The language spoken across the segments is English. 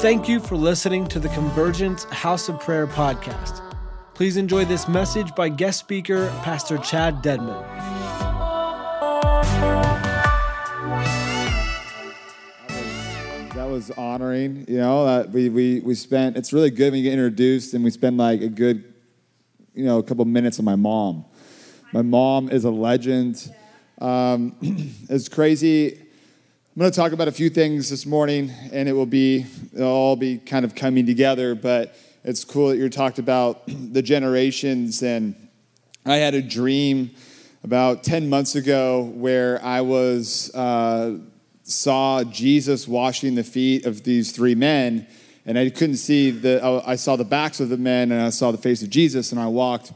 Thank you for listening to the Convergence House of Prayer podcast. Please enjoy this message by guest speaker, Pastor Chad Dedman. That was honoring, you know, that we, we, we spent, it's really good when you get introduced and we spend like a good, you know, a couple minutes on my mom. My mom is a legend. Um, it's crazy. I'm going to talk about a few things this morning, and it will be it'll all be kind of coming together. But it's cool that you talked about the generations, and I had a dream about 10 months ago where I was uh, saw Jesus washing the feet of these three men, and I couldn't see the. I saw the backs of the men, and I saw the face of Jesus, and I walked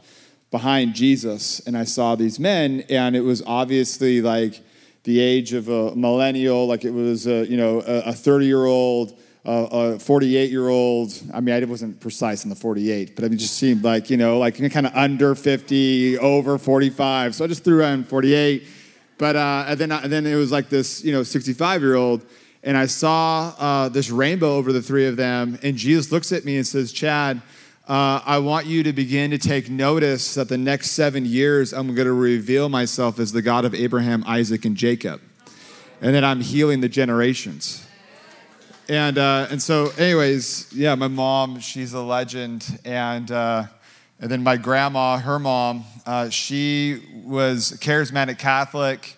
behind Jesus, and I saw these men, and it was obviously like the age of a millennial, like it was a, you know a 30 year old, a 48 year old. I mean, I wasn't precise on the 48, but I mean, it just seemed like you know like kind of under 50, over 45. So I just threw in 48. But uh, and then and then it was like this you know 65 year old, and I saw uh, this rainbow over the three of them, and Jesus looks at me and says, Chad uh, I want you to begin to take notice that the next seven years I'm going to reveal myself as the God of Abraham, Isaac, and Jacob. And that I'm healing the generations. And, uh, and so, anyways, yeah, my mom, she's a legend. And, uh, and then my grandma, her mom, uh, she was charismatic Catholic.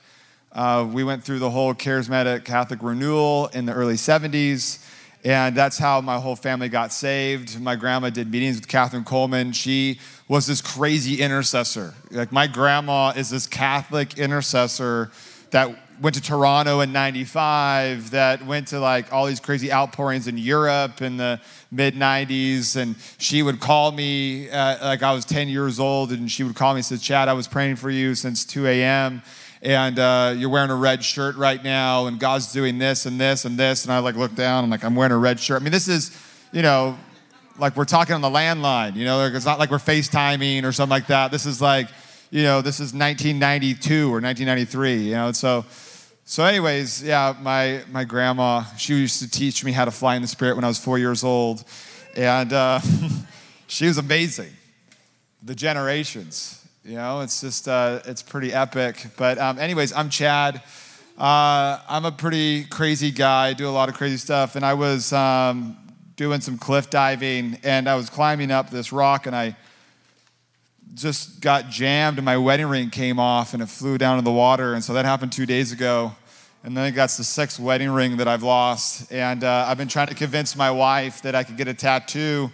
Uh, we went through the whole charismatic Catholic renewal in the early 70s. And that's how my whole family got saved. My grandma did meetings with Kathryn Kuhlman. She was this crazy intercessor. Like, my grandma is this Catholic intercessor that went to Toronto in 95, that went to like all these crazy outpourings in Europe in the mid 90s. And she would call me, uh, like I was 10 years old, and she would call me and say, Chad, I was praying for you since 2 a.m and uh, you're wearing a red shirt right now, and God's doing this and this and this. And I like look down, I'm like, I'm wearing a red shirt. I mean, this is, you know, like we're talking on the landline, you know, it's not like we're FaceTiming or something like that. This is like, you know, this is 1992 or 1993, you know, so. So, anyways, yeah, my, my grandma, she used to teach me how to fly in the spirit when I was four years old. And uh, she was amazing. The generations. You know, it's just, uh, it's pretty epic. But, um, anyways, I'm Chad. Uh, I'm a pretty crazy guy, I do a lot of crazy stuff. And I was um, doing some cliff diving and I was climbing up this rock and I just got jammed and my wedding ring came off and it flew down in the water. And so that happened two days ago. And then got the sixth wedding ring that I've lost. And uh, I've been trying to convince my wife that I could get a tattoo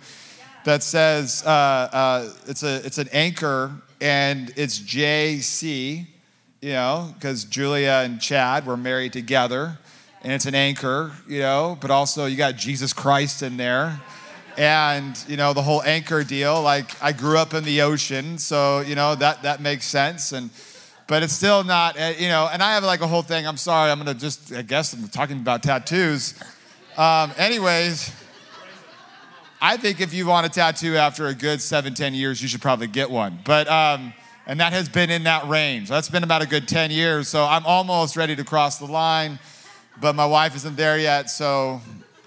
that says uh, uh, it's, a, it's an anchor and it's JC, you know, because Julia and Chad were married together, and it's an anchor, you know, but also you got Jesus Christ in there. And, you know, the whole anchor deal, like I grew up in the ocean, so, you know, that, that makes sense. And, but it's still not, eh, you know, and I have like a whole thing. I'm sorry, I'm gonna just, I guess I'm talking about tattoos. Um, anyways, I think if you want a tattoo after a good seven, 10 years, you should probably get one. But, um, and that has been in that range. That's been about a good 10 years. So I'm almost ready to cross the line, but my wife isn't there yet. So,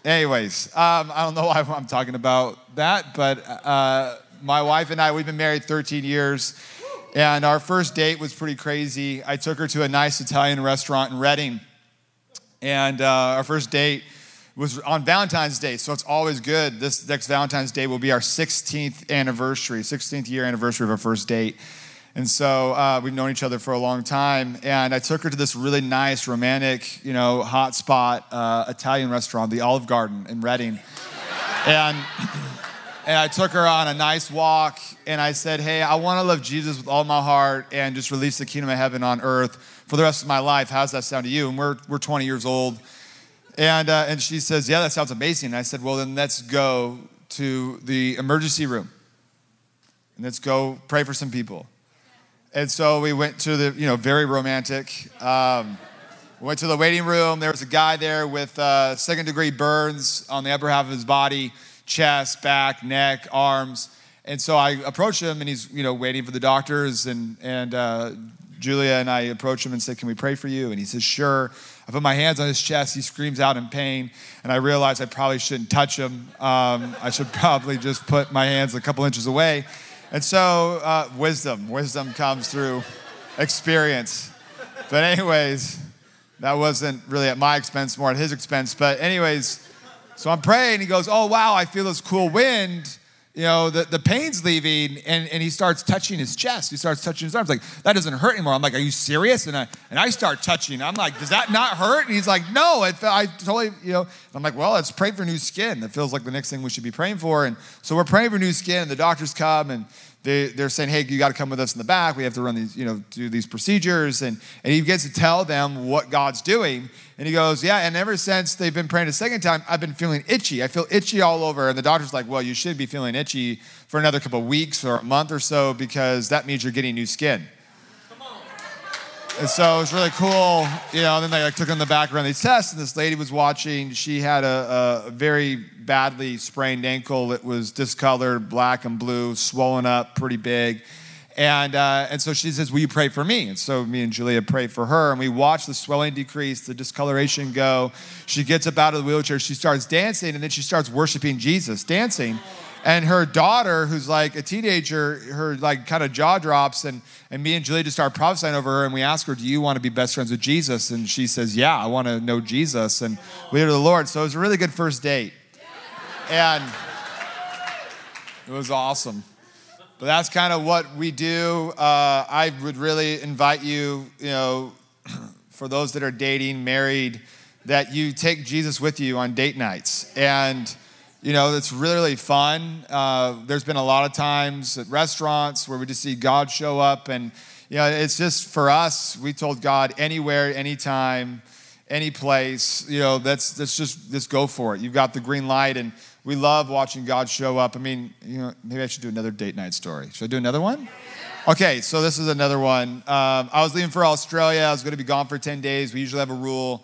anyways, um, I don't know why I'm talking about that, but uh, my wife and I, we've been married 13 years. And our first date was pretty crazy. I took her to a nice Italian restaurant in Redding. And uh, our first date, was on Valentine's Day, so it's always good. This next Valentine's Day will be our 16th anniversary, 16th year anniversary of our first date. And so uh, we've known each other for a long time. And I took her to this really nice, romantic, you know, hot spot uh, Italian restaurant, the Olive Garden in Redding. and, and I took her on a nice walk. And I said, Hey, I want to love Jesus with all my heart and just release the kingdom of heaven on earth for the rest of my life. How's that sound to you? And we're, we're 20 years old. And, uh, and she says, Yeah, that sounds amazing. And I said, Well, then let's go to the emergency room and let's go pray for some people. And so we went to the, you know, very romantic. Um, we went to the waiting room. There was a guy there with uh, second degree burns on the upper half of his body chest, back, neck, arms. And so I approached him and he's, you know, waiting for the doctors and, and uh, Julia and I approach him and say, Can we pray for you? And he says, Sure. I put my hands on his chest. He screams out in pain. And I realize I probably shouldn't touch him. Um, I should probably just put my hands a couple inches away. And so, uh, wisdom, wisdom comes through experience. But, anyways, that wasn't really at my expense, more at his expense. But, anyways, so I'm praying. He goes, Oh, wow, I feel this cool wind you know, the, the pain's leaving, and, and he starts touching his chest. He starts touching his arms. Like, that doesn't hurt anymore. I'm like, are you serious? And I, and I start touching. I'm like, does that not hurt? And he's like, no, it, I totally, you know. I'm like, well, let's pray for new skin. That feels like the next thing we should be praying for. And so we're praying for new skin, and the doctors come, and they, they're saying, hey, you got to come with us in the back. We have to run these, you know, do these procedures. And, and he gets to tell them what God's doing. And he goes, yeah, and ever since they've been praying a second time, I've been feeling itchy. I feel itchy all over. And the doctor's like, well, you should be feeling itchy for another couple of weeks or a month or so because that means you're getting new skin. And so it was really cool, you know. And then they like took on the back around these tests, and this lady was watching. She had a, a very badly sprained ankle. that was discolored, black and blue, swollen up, pretty big. And, uh, and so she says, Will you pray for me? And so me and Julia pray for her, and we watch the swelling decrease, the discoloration go. She gets up out of the wheelchair, she starts dancing, and then she starts worshiping Jesus, dancing. And her daughter, who's like a teenager, her like kind of jaw drops, and, and me and Julia just start prophesying over her, and we ask her, Do you want to be best friends with Jesus? And she says, Yeah, I want to know Jesus and lead to the Lord. So it was a really good first date. And it was awesome. But that's kind of what we do. Uh, I would really invite you, you know, for those that are dating, married, that you take Jesus with you on date nights. And, you know, it's really, fun. Uh, there's been a lot of times at restaurants where we just see God show up. And, you know, it's just for us, we told God anywhere, anytime, any place, you know, that's, that's just, just go for it. You've got the green light. And, we love watching God show up. I mean, you know, maybe I should do another date night story. Should I do another one? Okay, so this is another one. Um, I was leaving for Australia. I was going to be gone for 10 days. We usually have a rule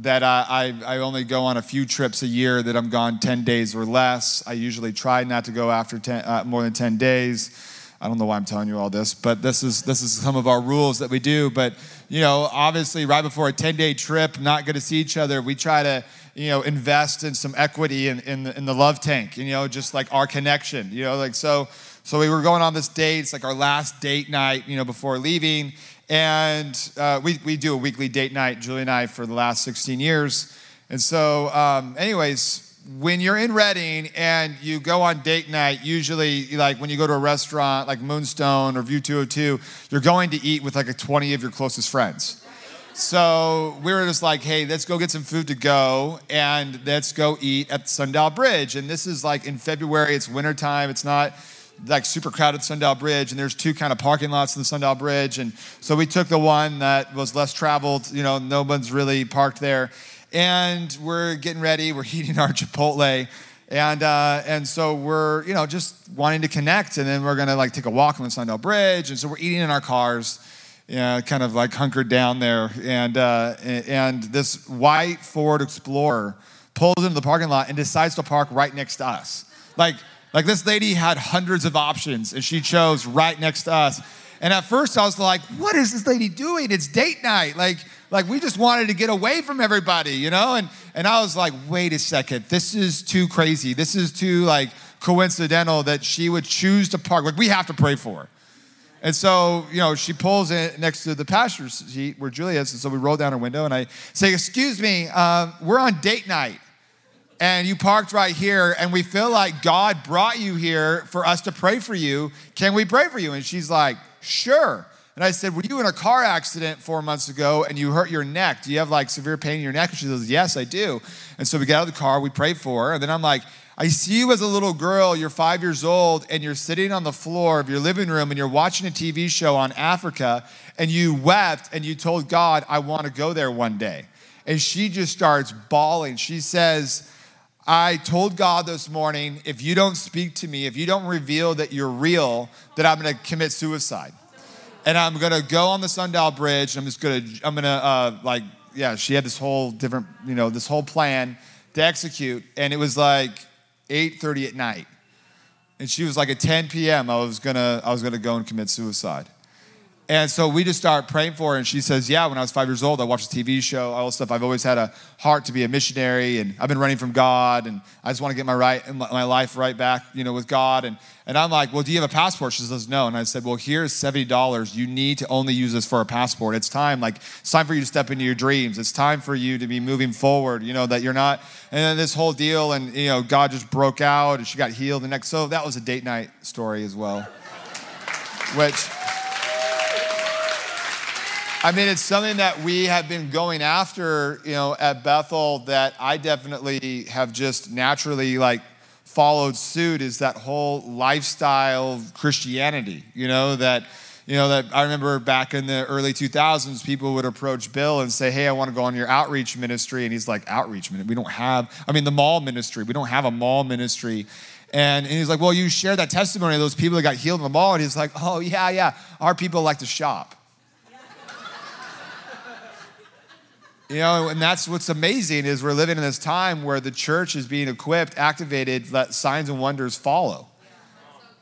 that I, I, I, only go on a few trips a year that I'm gone 10 days or less. I usually try not to go after 10, uh, more than 10 days. I don't know why I'm telling you all this, but this is, this is some of our rules that we do. But, you know, obviously, right before a 10 day trip, not going to see each other, we try to you know, invest in some equity in, in, the, in the love tank, you know, just like our connection, you know, like so. So we were going on this date. It's like our last date night, you know, before leaving. And uh, we, we do a weekly date night, Julie and I, for the last 16 years. And so, um, anyways, when you're in Redding and you go on date night, usually like when you go to a restaurant like Moonstone or View 202, you're going to eat with like a 20 of your closest friends. So we were just like, hey, let's go get some food to go and let's go eat at Sundial Bridge. And this is like in February, it's wintertime, it's not like super crowded Sundial Bridge, and there's two kind of parking lots in the Sundial Bridge. And so we took the one that was less traveled, you know, no one's really parked there. And we're getting ready, we're heating our Chipotle. And, uh, and so we're, you know, just wanting to connect. And then we're gonna like take a walk on the Sundial Bridge. And so we're eating in our cars yeah, kind of like hunkered down there. And, uh, and this white Ford Explorer pulls into the parking lot and decides to park right next to us. Like, like this lady had hundreds of options and she chose right next to us. And at first I was like, what is this lady doing? It's date night. Like, like we just wanted to get away from everybody, you know? And, and I was like, wait a second, this is too crazy. This is too like coincidental that she would choose to park. Like we have to pray for her. And so, you know, she pulls in next to the passenger seat where Julia is. And so we roll down her window and I say, Excuse me, um, we're on date night. And you parked right here, and we feel like God brought you here for us to pray for you. Can we pray for you? And she's like, Sure. And I said, Were you in a car accident four months ago and you hurt your neck? Do you have like severe pain in your neck? And she says, Yes, I do. And so we get out of the car, we pray for her. And then I'm like, I see you as a little girl, you're five years old, and you're sitting on the floor of your living room and you're watching a TV show on Africa, and you wept and you told God, I want to go there one day. And she just starts bawling. She says, I told God this morning, if you don't speak to me, if you don't reveal that you're real, that I'm gonna commit suicide. And I'm gonna go on the Sundial Bridge, I'm just gonna, I'm gonna, uh, like, yeah, she had this whole different, you know, this whole plan to execute. And it was like, 8:30 at night. And she was like at 10 p.m. I was gonna I was gonna go and commit suicide. And so we just start praying for her. And she says, Yeah, when I was five years old, I watched a TV show, all this stuff. I've always had a heart to be a missionary, and I've been running from God, and I just want to get my right my life right back, you know, with God. And, and I'm like, Well, do you have a passport? She says, No. And I said, Well, here's $70. You need to only use this for a passport. It's time, like, it's time for you to step into your dreams. It's time for you to be moving forward, you know, that you're not. And then this whole deal, and, you know, God just broke out, and she got healed the next. So that was a date night story as well, which I mean, it's something that we have been going after, you know, at Bethel that I definitely have just naturally like followed suit is that whole lifestyle Christianity, you know, that you know that I remember back in the early 2000s people would approach Bill and say, "Hey, I want to go on your outreach ministry." And he's like, "Outreach ministry? We don't have I mean the mall ministry. We don't have a mall ministry." And, and he's like, Well, you share that testimony of those people that got healed in the mall. And he's like, Oh, yeah, yeah. Our people like to shop. You know, and that's what's amazing is we're living in this time where the church is being equipped, activated, let signs and wonders follow.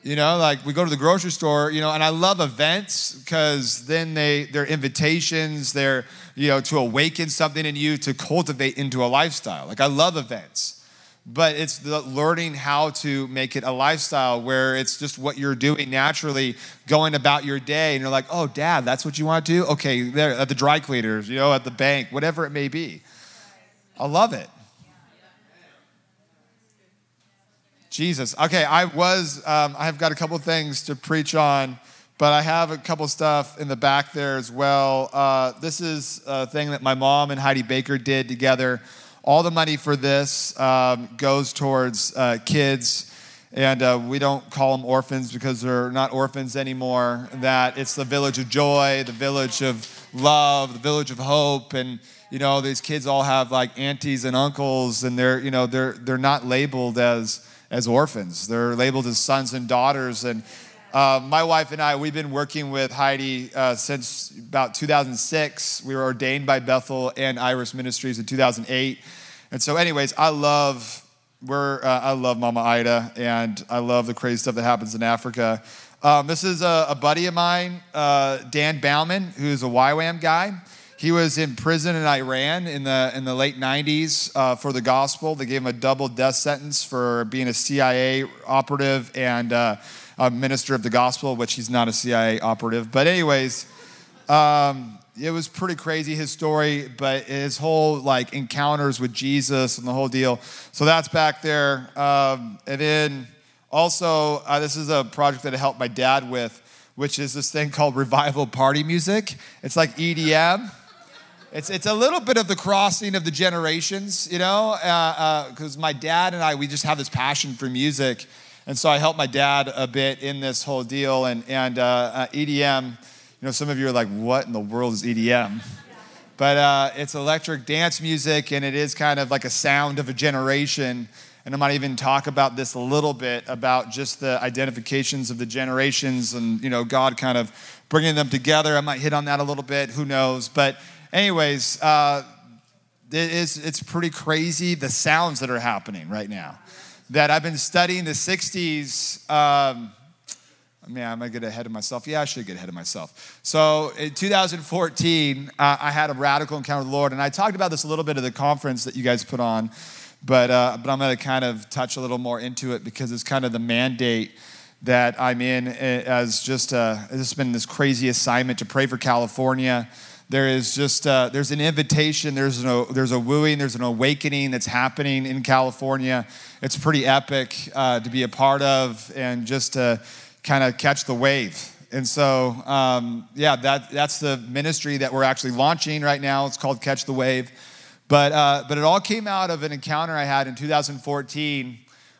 You know, like we go to the grocery store, you know, and I love events because then they they're invitations, they're, you know, to awaken something in you to cultivate into a lifestyle. Like I love events but it's the learning how to make it a lifestyle where it's just what you're doing naturally going about your day. And you're like oh dad that's what you want to do? Okay there at the dry cleaners you know at the bank whatever it may be. I love it. Jesus. Okay i was um, i've got a couple things to preach on but i have a couple stuff in the back there as well. Uh, this is a thing that my mom and heidi baker did together all the money for this um, goes towards uh, kids. And uh, we don't call them orphans because they're not orphans anymore. That it's the village of joy, the village of love, the village of hope. And, you know, these kids all have like aunties and uncles, and they're, you know, they're, they're not labeled as, as orphans. They're labeled as sons and daughters. And uh, my wife and I, we've been working with Heidi uh, since about 2006. We were ordained by Bethel and Iris Ministries in 2008. And so, anyways, I love we're uh, I love Mama Heidi, and I love the crazy stuff that happens in Africa. Um, this is a, a, buddy of mine, uh, Dan Baumann, who's a YWAM guy. He was in prison in Iran in the in the late 90s uh, for the gospel. They gave him a double death sentence for being a CIA operative and a minister of the gospel, which he's not a CIA operative. But anyways. Um, it was pretty crazy his story but his whole like encounters with jesus and the whole deal so that's back there um, and then also uh, this is a project that i helped my dad with which is this thing called revival party music it's like edm it's, it's a little bit of the crossing of the generations you know because uh, uh, my dad and i we just have this passion for music and so i helped my dad a bit in this whole deal and, and uh, uh, edm you know, some of you are like, what in the world is EDM? But uh, it's electric dance music, and it is kind of like a sound of a generation. And I might even talk about this a little bit about just the identifications of the generations and, you know, God kind of bringing them together. I might hit on that a little bit, who knows. But, anyways, uh, it is, it's pretty crazy the sounds that are happening right now. That I've been studying the 60s. Um, man, am I get ahead of myself? Yeah, I should get ahead of myself. So in 2014, uh, I had a radical encounter with the Lord, and I talked about this a little bit at the conference that you guys put on, but uh, but I'm to kind of touch a little more into it because it's kind of the mandate that I'm in eh, as just a, uh, has been this crazy assignment to pray for California. There is just uh, there's an invitation, there's an, there's a wooing, there's an awakening that's happening in California. It's pretty epic uh, to be a part of, and just to kind of catch the wave. And so, um, yeah, that, that's the ministry that we're actually launching right now. It's called Catch the Wave. But, uh, but it all came out of an encounter I had in 2014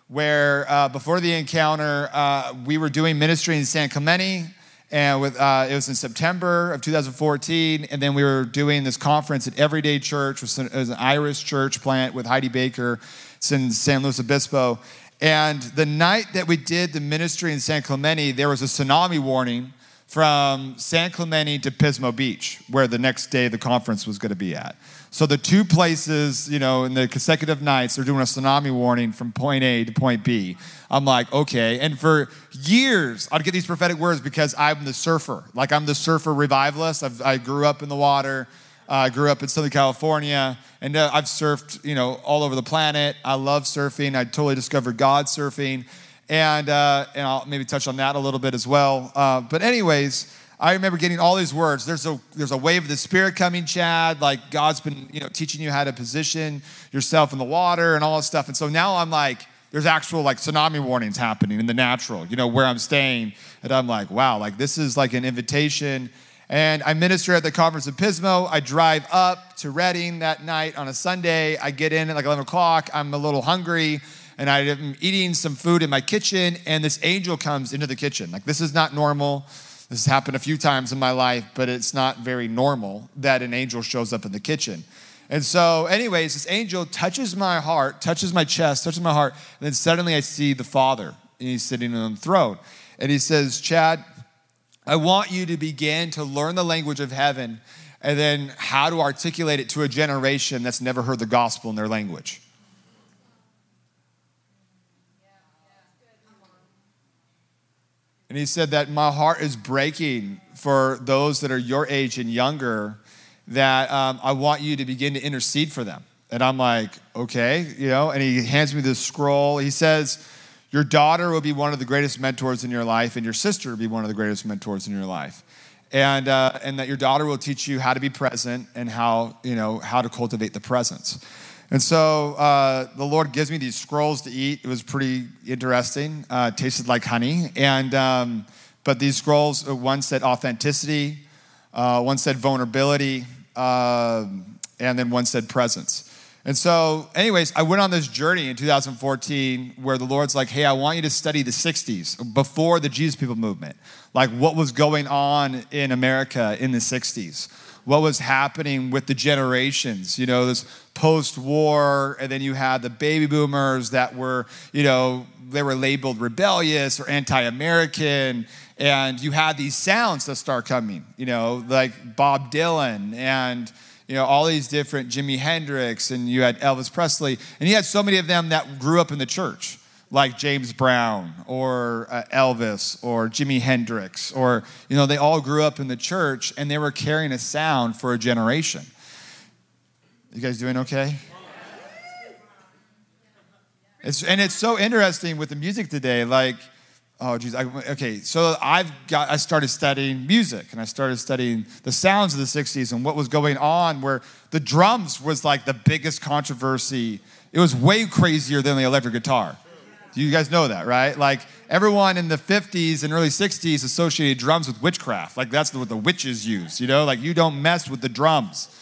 where uh, before the encounter, uh, we were doing ministry in San Clemente. And with, uh, it was in September of 2014. And then we were doing this conference at Everyday Church, which was an Iris church plant with Heidi Baker. It's in San Luis Obispo. And the night that we did the ministry in San Clemente, there was a tsunami warning from San Clemente to Pismo Beach, where the next day the conference was going to be at. So the two places, you know, in the consecutive nights, they're doing a tsunami warning from point A to point B. I'm like, okay. And for years, I'd get these prophetic words because I'm the surfer. Like I'm the surfer revivalist. I've, i grew up in the water. Uh, I grew up in Southern California, and uh, I've surfed, you know, all over the planet. I love surfing. I totally discovered God surfing and uh, and I'll maybe touch on that a little bit as well. Uh, but anyways, I remember getting all these words. There's a there's a wave of the Spirit coming, Chad. Like God's been you know teaching you how to position yourself in the water and all this stuff. And so now I'm like, there's actual like tsunami warnings happening in the natural, you know, where I'm staying. And I'm like, wow, like this is like an invitation. And I minister at the conference in Pismo. I drive up to Redding that night on a Sunday. I get in at like 11 o'clock. I'm a little hungry and I'm eating some food in my kitchen, and this angel comes into the kitchen. Like, this is not normal. This has happened a few times in my life, but it's not very normal that an angel shows up in the kitchen. And so, anyways, this angel touches my heart, touches my chest, touches my heart, and then suddenly I see the Father, and he's sitting on the throne. And he says, Chad, I want you to begin to learn the language of heaven and then how to articulate it to a generation that's never heard the gospel in their language. And he said that my heart is breaking for those that are your age and younger, that um, I want you to begin to intercede for them. And I'm like, okay, you know, and he hands me this scroll. He says, Your daughter will be one of the greatest mentors in your life, and your sister will be one of the greatest mentors in your life. And, uh, and that your daughter will teach you how to be present and how, you know, how to cultivate the presence. And so uh, the Lord gives me these scrolls to eat. It was pretty interesting. Uh, tasted like honey. And um, but these scrolls, uh, one said authenticity, uh, one said vulnerability, uh, and then one said presence. And so, anyways, I went on this journey in 2014 where the Lord's like, hey, I want you to study the 60s before the Jesus People movement, like what was going on in America in the 60s what was happening with the generations, you know, this post war, and then you had the baby boomers that were, you know, they were labeled rebellious or anti American. And you had these sounds that start coming, you know, like Bob Dylan and, you know, all these different Jimi Hendrix, and you had Elvis Presley, and you had so many of them that grew up in the church like James Brown or uh, Elvis or Jimi Hendrix, or, you know, they all grew up in the church and they were carrying a sound for a generation. You guys doing okay? It's, and it's so interesting with the music today. Like, oh, I, okay. So I've got, I started studying music and I started studying the sounds of the 60s and what was going on where the drums was like the biggest controversy. It was way crazier than the electric guitar. You guys know that, right? Like everyone in the 50s and early 60s associated drums with witchcraft. Like that's what the witches use, you know? Like you don't mess with the drums.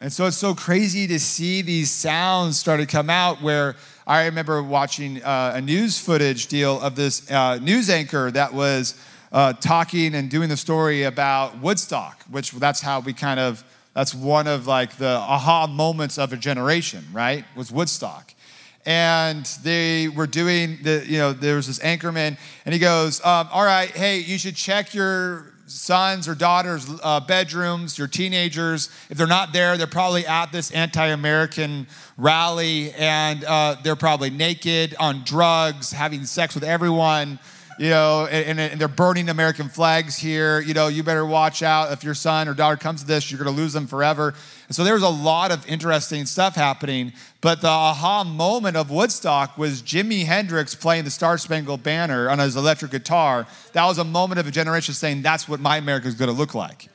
And so it's so crazy to see these sounds start to come out where I remember watching uh, a news footage deal of this uh, news anchor that was uh, talking and doing the story about Woodstock, which that's how we kind of, that's one of like the aha moments of a generation, right? Was Woodstock and they were doing the you know there was this anchorman and he goes um, all right hey you should check your sons or daughters uh, bedrooms your teenagers. If they're not there they're probably at this anti-american rally and uh, they're probably naked on drugs having sex with everyone you know, and, and, they're burning American flags here. You know, you better watch out if your son or daughter comes to this, you're going to lose them forever. And so there was a lot of interesting stuff happening. But the aha moment of Woodstock was Jimi Hendrix playing the Star Spangled Banner on his electric guitar. That was a moment of a generation saying, that's what my America is going to look like.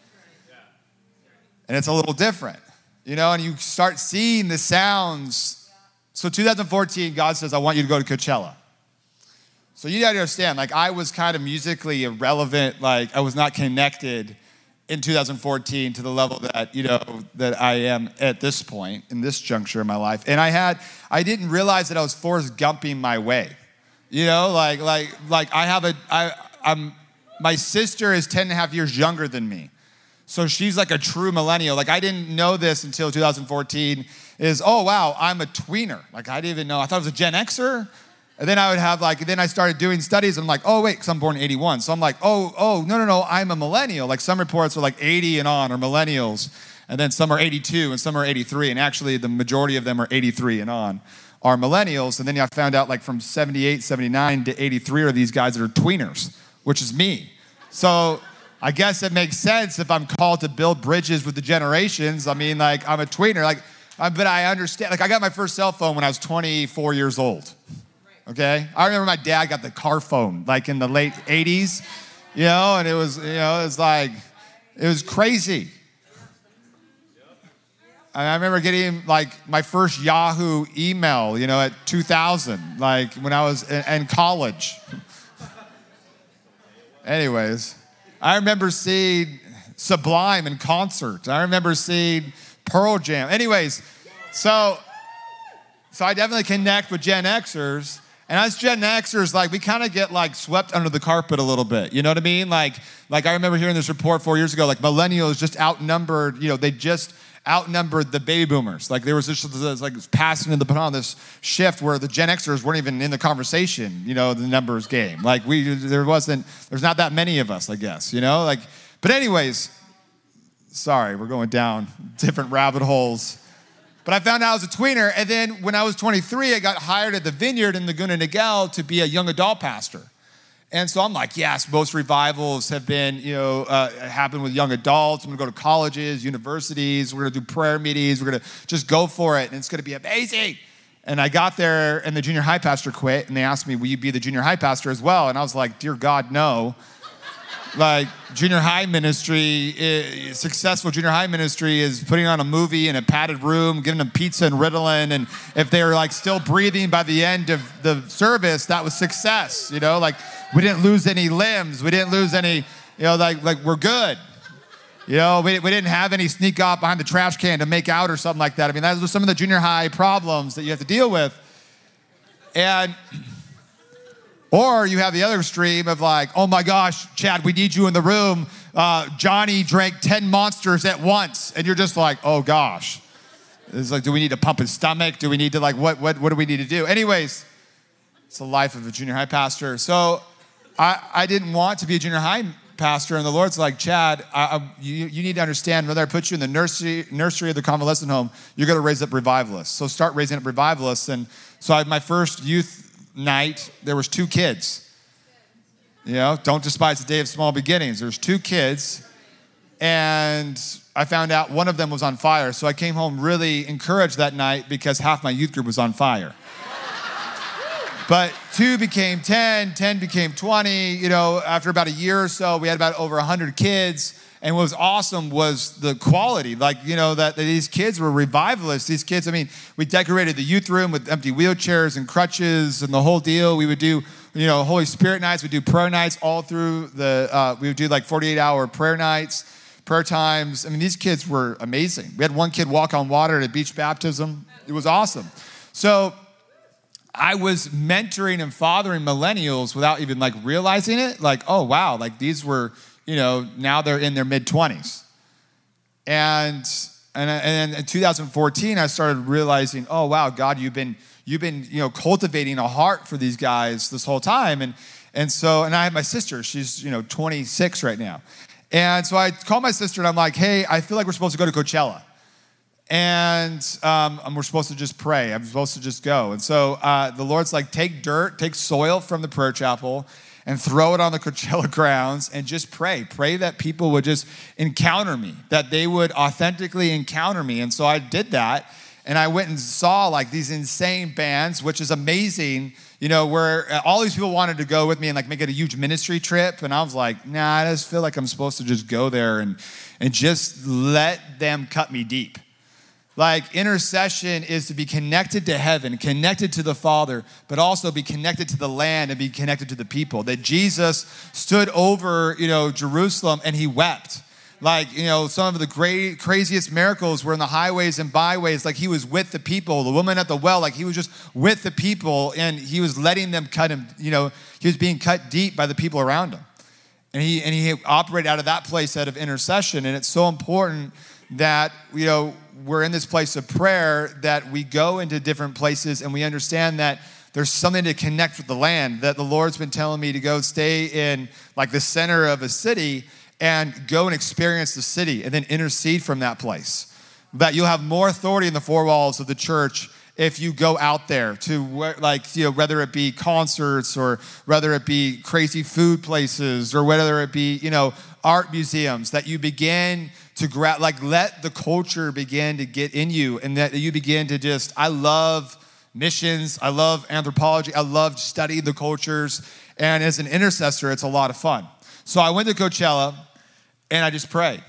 And it's a little different, you know, and you start seeing the sounds. So 2014, God says, I want you to go to Coachella. So you gotta understand, like I was kind of musically irrelevant, like I was not connected in 2014 to the level that you know that I am at this point in this juncture in my life. And I had I didn't realize that I was Forrest Gumping my way. You know, like like like I have a I I'm my sister is 10 and a half years younger than me. So she's like a true millennial. Like I didn't know this until 2014 is oh wow, I'm a tweener. Like I didn't even know. I thought I was a Gen Xer. And then I would have like, then I started doing studies. And I'm like, oh, wait, because I'm born 81. So I'm like, oh, oh, no, no, no, I'm a millennial. Like some reports are like 80 and on are millennials. And then some are 82 and some are 83. And actually, the majority of them are 83 and on are millennials. And then I found out like from 78, 79 to 83 are these guys that are tweeners, which is me. So I guess it makes sense if I'm called to build bridges with the generations. I mean, like, I'm a tweener. Like, uh, but I understand. Like, I got my first cell phone when I was 24 years old. Okay? I remember my dad got the car phone, like in the late 80s, you know, and it was, you know, it was like, it was crazy. I remember getting like my first Yahoo email, you know, at 2000, like when I was in, in college. Anyways, I remember seeing Sublime in concert. I remember seeing Pearl Jam. Anyways, so so I definitely connect with Gen Xers. And as Gen Xers, like we kind of get like swept under the carpet a little bit. You know what I mean? Like, like I remember hearing this report four years ago, like millennials just outnumbered, you know, they just outnumbered the baby boomers. Like there was this, this like passing in the baton, this shift where the Gen Xers weren't even in the conversation, you know, the numbers game. Like we, there wasn't, there's not that many of us, I guess, you know, like, but anyways, sorry, we're going down different rabbit holes. But I found out I was a tweener, and then when I was 23, I got hired at the Vineyard in Laguna Niguel to be a young adult pastor. And so I'm like, yes, most revivals have been, you know, uh, happen with young adults. I'm gonna go to colleges, universities. We're gonna do prayer meetings. We're gonna just go for it, and it's gonna be amazing. And I got there, and the junior high pastor quit, and they asked me, "Will you be the junior high pastor as well?" And I was like, "Dear God, no." Like junior high ministry, is, successful junior high ministry is putting on a movie in a padded room, giving them pizza and Ritalin, and if they're like still breathing by the end of the service, that was success. You know, like we didn't lose any limbs, we didn't lose any, you know, like like we're good. You know, we, we didn't have any sneak off behind the trash can to make out or something like that. I mean, those are some of the junior high problems that you have to deal with. And or you have the other extreme of like, oh my gosh, Chad, we need you in the room. Uh, Johnny drank 10 monsters at once. And you're just like, oh gosh. It's like, do we need to pump his stomach? Do we need to like, what, what, what do we need to do? Anyways, it's the life of a junior high pastor. So I, I didn't want to be a junior high pastor. And the Lord's like, Chad, I, I, you, you need to understand whether I put you in the nursery, nursery of the convalescent home, you're going to raise up revivalists. So start raising up revivalists. And so I, my first youth night, there was two kids. You know, don't despise the day of small beginnings. There's two kids, and I found out one of them was on fire. So I came home really encouraged that night because half my youth group was on fire. but two became 10, 10 became 20. You know, after about a year or so, we had about over 100 kids. And what was awesome was the quality. Like, you know, that, that, these kids were revivalists. These kids, I mean, we decorated the youth room with empty wheelchairs and crutches and the whole deal. We would do, you know, Holy Spirit nights. We'd do prayer nights all through the, uh, we would do like 48 hour prayer nights, prayer times. I mean, these kids were amazing. We had one kid walk on water at a beach baptism. It was awesome. So, I was mentoring and fathering millennials without even like realizing it. Like, oh wow, like these were you know, now they're in their mid 20s. And, and, and in 2014, I started realizing, oh, wow, God, you've been, you've been, you know, cultivating a heart for these guys this whole time. And, and so, and I have my sister, she's, you know, 26 right now. And so I called my sister and I'm like, hey, I feel like we're supposed to go to Coachella. And um, we're supposed to just pray. I'm supposed to just go. And so uh, the Lord's like, take dirt, take soil from the prayer chapel, and throw it on the Coachella grounds and just pray. Pray that people would just encounter me, that they would authentically encounter me. And so I did that. And I went and saw like these insane bands, which is amazing, you know, where uh, all these people wanted to go with me and like make it a huge ministry trip. And I was like, nah, I just feel like I'm supposed to just go there and, and just let them cut me deep. Like intercession is to be connected to heaven, connected to the Father, but also be connected to the land and be connected to the people. That Jesus stood over, you know, Jerusalem and he wept. Like, you know, some of the great, craziest miracles were in the highways and byways. Like he was with the people. The woman at the well, like he was just with the people and he was letting them cut him, you know, he was being cut deep by the people around him. And he and he operated out of that place out of intercession. And it's so important that, you know, we're in this place of prayer that we go into different places and we understand that there's something to connect with the land that the Lord's been telling me to go stay in like the center of a city and go and experience the city and then intercede from that place. That you'll have more authority in the four walls of the church if you go out there to where, like you know whether it be concerts or whether it be crazy food places or whether it be you know art museums that you begin to grab like let the culture begin to get in you and that you begin to just i love missions i love anthropology i love studying the cultures and as an intercessor it's a lot of fun. So i went to coachella and i just prayed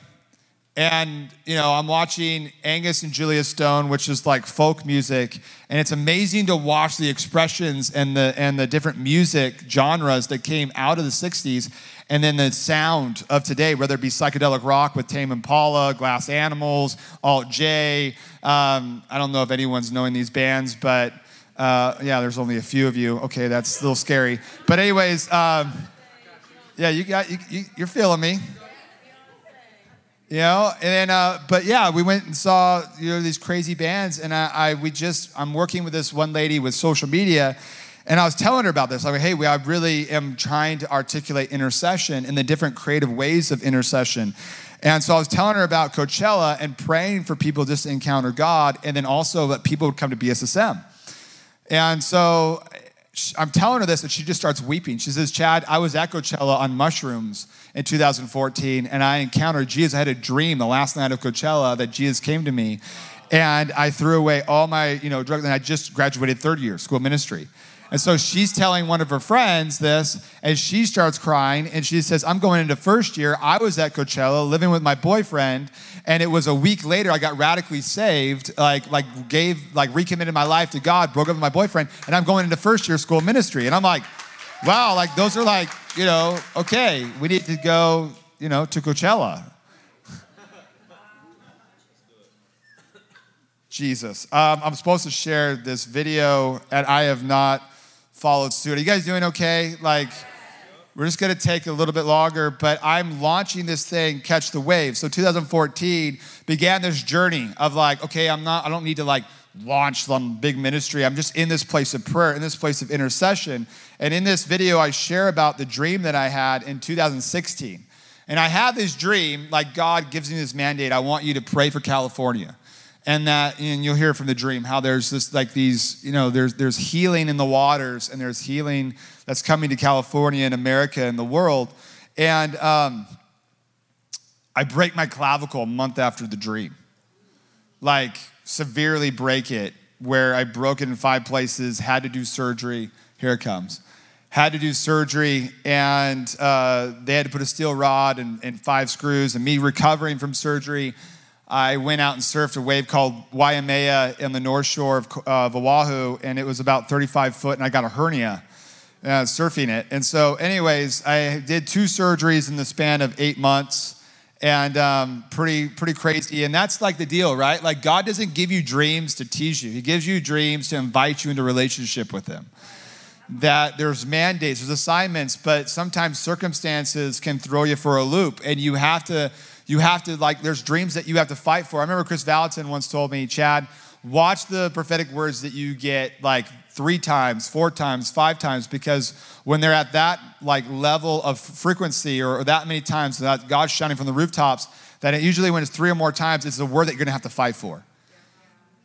and you know i'm watching angus and julia stone which is like folk music and it's amazing to watch the expressions and the and the different music genres that came out of the 60s and then the sound of today whether it be psychedelic rock with tame impala glass animals alt j um, i don't know if anyone's knowing these bands but uh, yeah there's only a few of you. Okay that's a little scary. But anyways um, yeah you got you, you, you're feeling me. You know and then uh, but yeah we went and saw you know these crazy bands and I, I we just i'm working with this one lady with social media and i was telling her about this like hey we, i really am trying to articulate intercession and the different creative ways of intercession and so i was telling her about coachella and praying for people just to encounter god and then also that people would come to bssm and so I'm telling her this, and she just starts weeping. She says, Chad, I was at Coachella on mushrooms in 2014, and I encountered Jesus. I had a dream the last night of Coachella that Jesus came to me, and I threw away all my, you know, drugs, and I just graduated third year school ministry. And so she's telling one of her friends this, and she starts crying, and she says, I'm going into first year. I was at Coachella living with my boyfriend, and it was a week later I got radically saved, like, like gave, like recommitted my life to God, broke up with my boyfriend, and I'm going into first year school ministry. And I'm like, wow, like those are like, you know, okay, we need to go, you know, to Coachella. Jesus. Um, I'm supposed to share this video, and I have not followed suit. Are you guys doing okay? Like, we're just gonna take a little bit longer, but I'm launching this thing, Catch the Wave. So 2014 began this journey of like, okay, I'm not, I don't need to like launch some big ministry. I'm just in this place of prayer, in this place of intercession. And in this video, I share about the dream that I had in 2016. And I have this dream, like God gives me this mandate. I want you to pray for California and that and you'll hear from the dream how there's this like these you know there's there's healing in the waters and there's healing that's coming to california and america and the world. And um, i break my clavicle a month after the dream. Like severely break it where i broke it in five places had to do surgery here it comes. Had to do surgery and uh, they had to put a steel rod and, and five screws and me recovering from surgery I went out and surfed a wave called Waimea in the north shore of, of Oahu, and it was about 35 foot, and I got a hernia uh, surfing it. And so, anyways, I did two surgeries in the span of eight months, and um, pretty pretty crazy. And that's like the deal, right? Like God doesn't give you dreams to tease you; He gives you dreams to invite you into relationship with Him. That there's mandates, there's assignments, but sometimes circumstances can throw you for a loop, and you have to you have to, like, there's dreams that you have to fight for. I remember Kris Vallotton once told me, Chad, watch the prophetic words that you get like three times, four times, five times, because when they're at that like level of frequency or, or that many times that God's shining from the rooftops, that it usually when it's three or more times, it's a word that you're gonna have to fight for.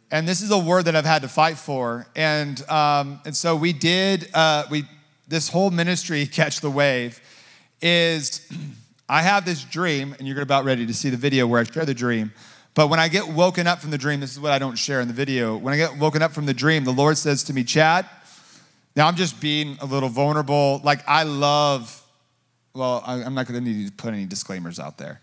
And this is a word that I've had to fight for. And um, and so we did uh, we this whole ministry, Catch the Wave, is I have this dream, and you're about ready to see the video where I share the dream. But when I get woken up from the dream, this is what I don't share in the video. When I get woken up from the dream, the Lord says to me, Chad, now I'm just being a little vulnerable. Like, I love, well, I'm not going to need to put any disclaimers out there.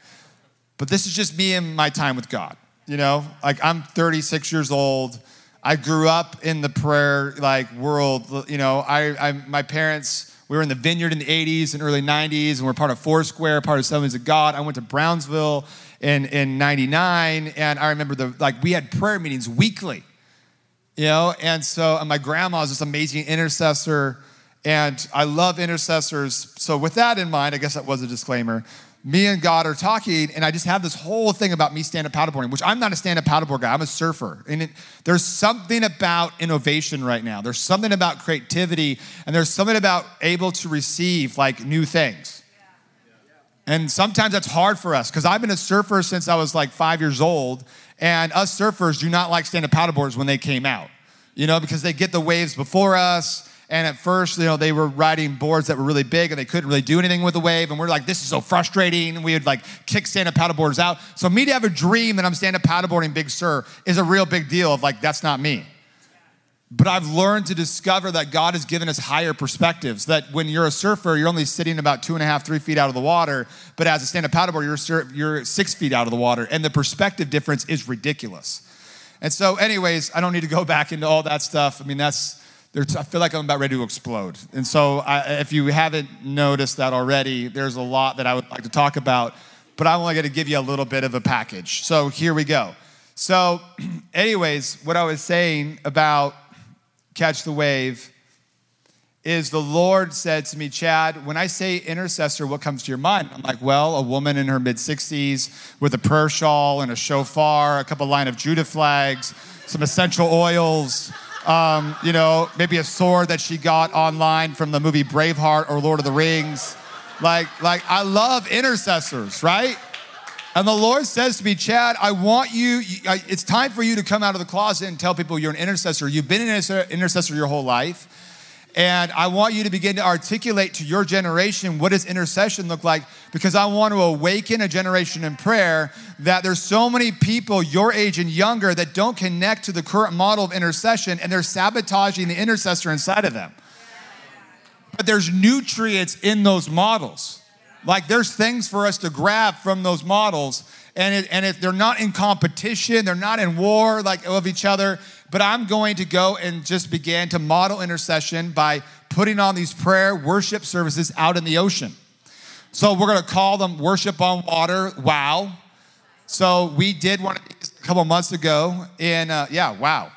But this is just me and my time with God. You know, like I'm 36 years old. I grew up in the prayer like world. You know, I, I my parents we were in the vineyard in the 80s and early 90s, and we're part of Foursquare, part of Assemblies of God. I went to Brownsville in, in 99, and I remember the like we had prayer meetings weekly, you know, and so and my grandma was this amazing intercessor, and I love intercessors. So with that in mind, I guess that was a disclaimer. Me and God are talking, and I just have this whole thing about me stand up paddleboarding, which I'm not a stand up paddleboard guy, I'm a surfer. And it, there's something about innovation right now. There's something about creativity, and there's something about able to receive like new things. And sometimes that's hard for us because I've been a surfer since I was like five years old, and us surfers do not like stand up paddleboards when they came out, you know, because they get the waves before us and at first, you know, they were riding boards that were really big and they couldn't really do anything with the wave. And we're like, this is so frustrating. And we would like kick stand-up paddleboarders out. So me to have a dream that I'm stand-up paddleboarding Big Sur is a real big deal of like, that's not me. But I've learned to discover that God has given us higher perspectives. That when you're a surfer, you're only sitting about two and a half, three feet out of the water. But as a stand-up paddleboarder, you're, you're six feet out of the water. And the perspective difference is ridiculous. And so, anyways, I don't need to go back into all that stuff. I mean, that's I feel like I'm about ready to explode. And so, I, if you haven't noticed that already, there's a lot that I would like to talk about, but I'm only going to give you a little bit of a package. So, here we go. So, anyways, what I was saying about catch the wave is the Lord said to me, Chad, when I say intercessor, what comes to your mind? I'm like, well, a woman in her mid 60s with a prayer shawl and a shofar, a couple Lion of Judah flags, some essential oils um, you know, maybe a sword that she got online from the movie Braveheart or Lord of the Rings. Like, like I love intercessors, right? And the Lord says to me, Chad, I want you, it's time for you to come out of the closet and tell people you're an intercessor. You've been an intercessor your whole life. And I want you to begin to articulate to your generation what does intercession look like because I want to awaken a generation in prayer that there's so many people your age and younger that don't connect to the current model of intercession and they're sabotaging the intercessor inside of them. But there's nutrients in those models. Like there's things for us to grab from those models and, it, and if they're not in competition, they're not in war like of each other, but I'm going to go and just begin to model intercession by putting on these prayer worship services out in the ocean. So we're going to call them worship on water. Wow. So we did one of these a couple months ago in uh, yeah, wow.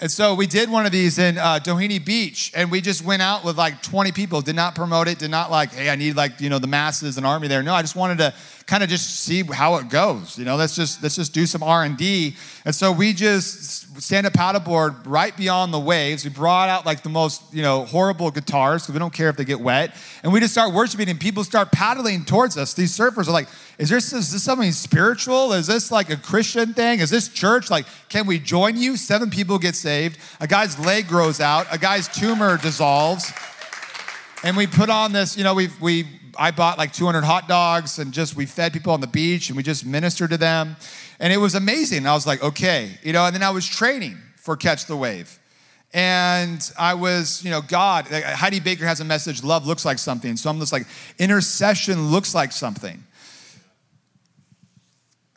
And so we did one of these in uh, Doheny Beach, and we just went out with like 20 people. Did not promote it. Did not like, hey, I need like you know the masses and army there. No, I just wanted to kind of just see how it goes. You know, let's just let's just do some R and D. And so we just stand up paddleboard right beyond the waves. We brought out like the most you know horrible guitars because we don't care if they get wet, and we just start worshiping, and people start paddling towards us. These surfers are like, is this is this something spiritual? Is this like a Christian thing? Is this church? Like, can we join you? Seven people get saved. A guy's leg grows out. A guy's tumor dissolves. And we put on this, you know, we we I bought like 200 hot dogs and just we fed people on the beach and we just ministered to them. And it was amazing. I was like, okay, you know, and then I was training for Catch the Wave. And I was, you know, God, Heidi Baker has a message, love looks like something. So I'm just like, intercession looks like something.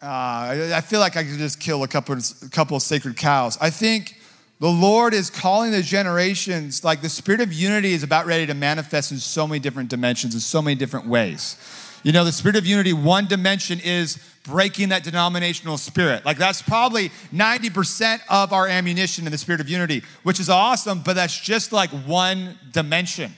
Uh, I feel like I could just kill a couple, a couple of sacred cows. I think the Lord is calling the generations, like the spirit of unity is about ready to manifest in so many different dimensions, in so many different ways. You know, the spirit of unity, one dimension is breaking that denominational spirit. Like that's probably 90% of our ammunition in the spirit of unity, which is awesome, but that's just like one dimension.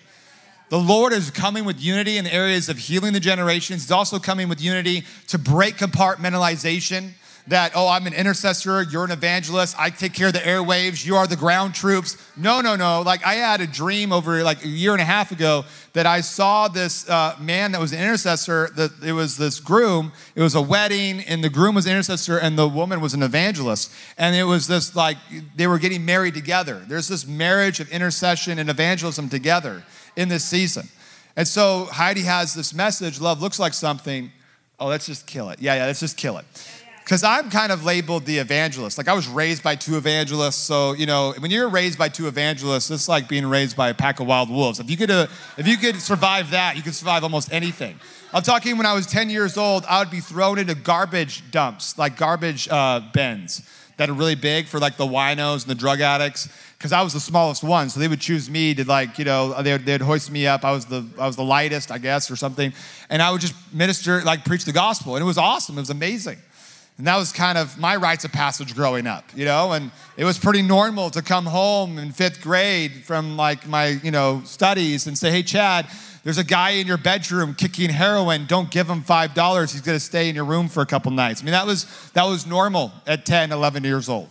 The Lord is coming with unity in the areas of healing the generations. He's also coming with unity to break compartmentalization that, oh, I'm an intercessor, you're an evangelist, I take care of the airwaves, you are the ground troops. No, no, no. Like, I had a dream over like a year and a half ago that I saw this uh, man that was an intercessor, that it was this groom, it was a wedding, and the groom was an intercessor, and the woman was an evangelist. And it was this like, they were getting married together. There's this marriage of intercession and evangelism together in this season. And so Heidi has this message love looks like something. Oh, let's just kill it. Yeah, yeah, let's just kill it because I'm kind of labeled the evangelist. Like I was raised by two evangelists, so you know when you're raised by two evangelists, it's like being raised by a pack of wild wolves. If you could, uh, if you could survive that, you could survive almost anything. I'm talking when I was 10 years old, I would be thrown into garbage dumps, like garbage uh, bins that are really big for like the winos and the drug addicts because I was the smallest one, so they would choose me to like, you know, they would, they'd hoist me up. I was the I was the lightest, I guess, or something, and I would just minister, like preach the gospel, and it was awesome. It was amazing. And that was kind of my rites of passage growing up, you know, and it was pretty normal to come home in fifth grade from like my, you know, studies and say, hey, Chad, there's a guy in your bedroom kicking heroin. Don't give him $5. He's going to stay in your room for a couple nights. I mean, that was, that was normal at 10, 11 years old.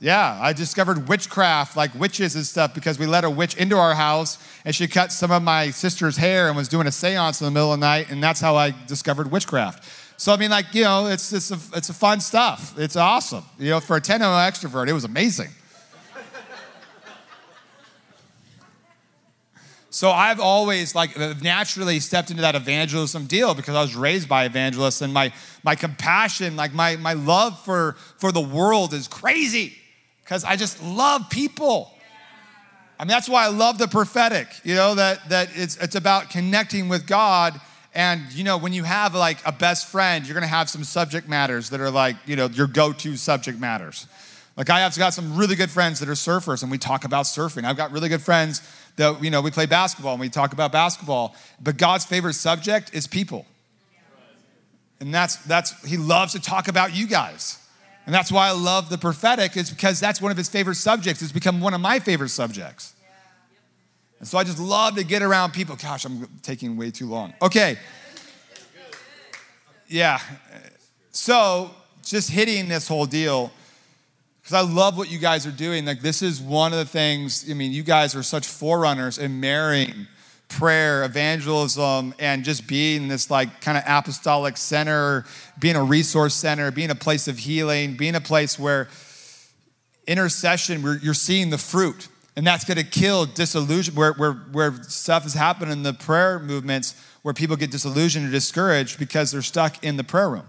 Yeah, I discovered witchcraft, like witches and stuff, because we let a witch into our house and she cut some of my sister's hair and was doing a seance in the middle of the night, and that's how I discovered witchcraft. So, I mean, like, you know, it's, it's, a, it's a fun stuff. It's awesome. You know, for a 10 extrovert, it was amazing. So I've always like naturally stepped into that evangelism deal because I was raised by evangelists and my my compassion, like my my love for for the world is crazy because I just love people. I mean that's why I love the prophetic, you know, that that it's it's about connecting with God and you know when you have like a best friend, you're to have some subject matters that are like, you know, your go-to subject matters. Like I have got some really good friends that are surfers and we talk about surfing. I've got really good friends that, you know, we play basketball and we talk about basketball. But God's favorite subject is people. And that's, that's, he loves to talk about you guys. And that's why I love the prophetic, is because that's one of his favorite subjects. It's become one of my favorite subjects. And so I just love to get around people. Gosh, I'm taking way too long. Okay. Yeah. So just hitting this whole deal because I love what you guys are doing. Like, this is one of the things, I mean, you guys are such forerunners in marrying prayer, evangelism, and just being this like kind of apostolic center, being a resource center, being a place of healing, being a place where intercession, you're seeing the fruit. And that's going to kill disillusion, where, where, where stuff is happening in the prayer movements, where people get disillusioned or discouraged because they're stuck in the prayer room.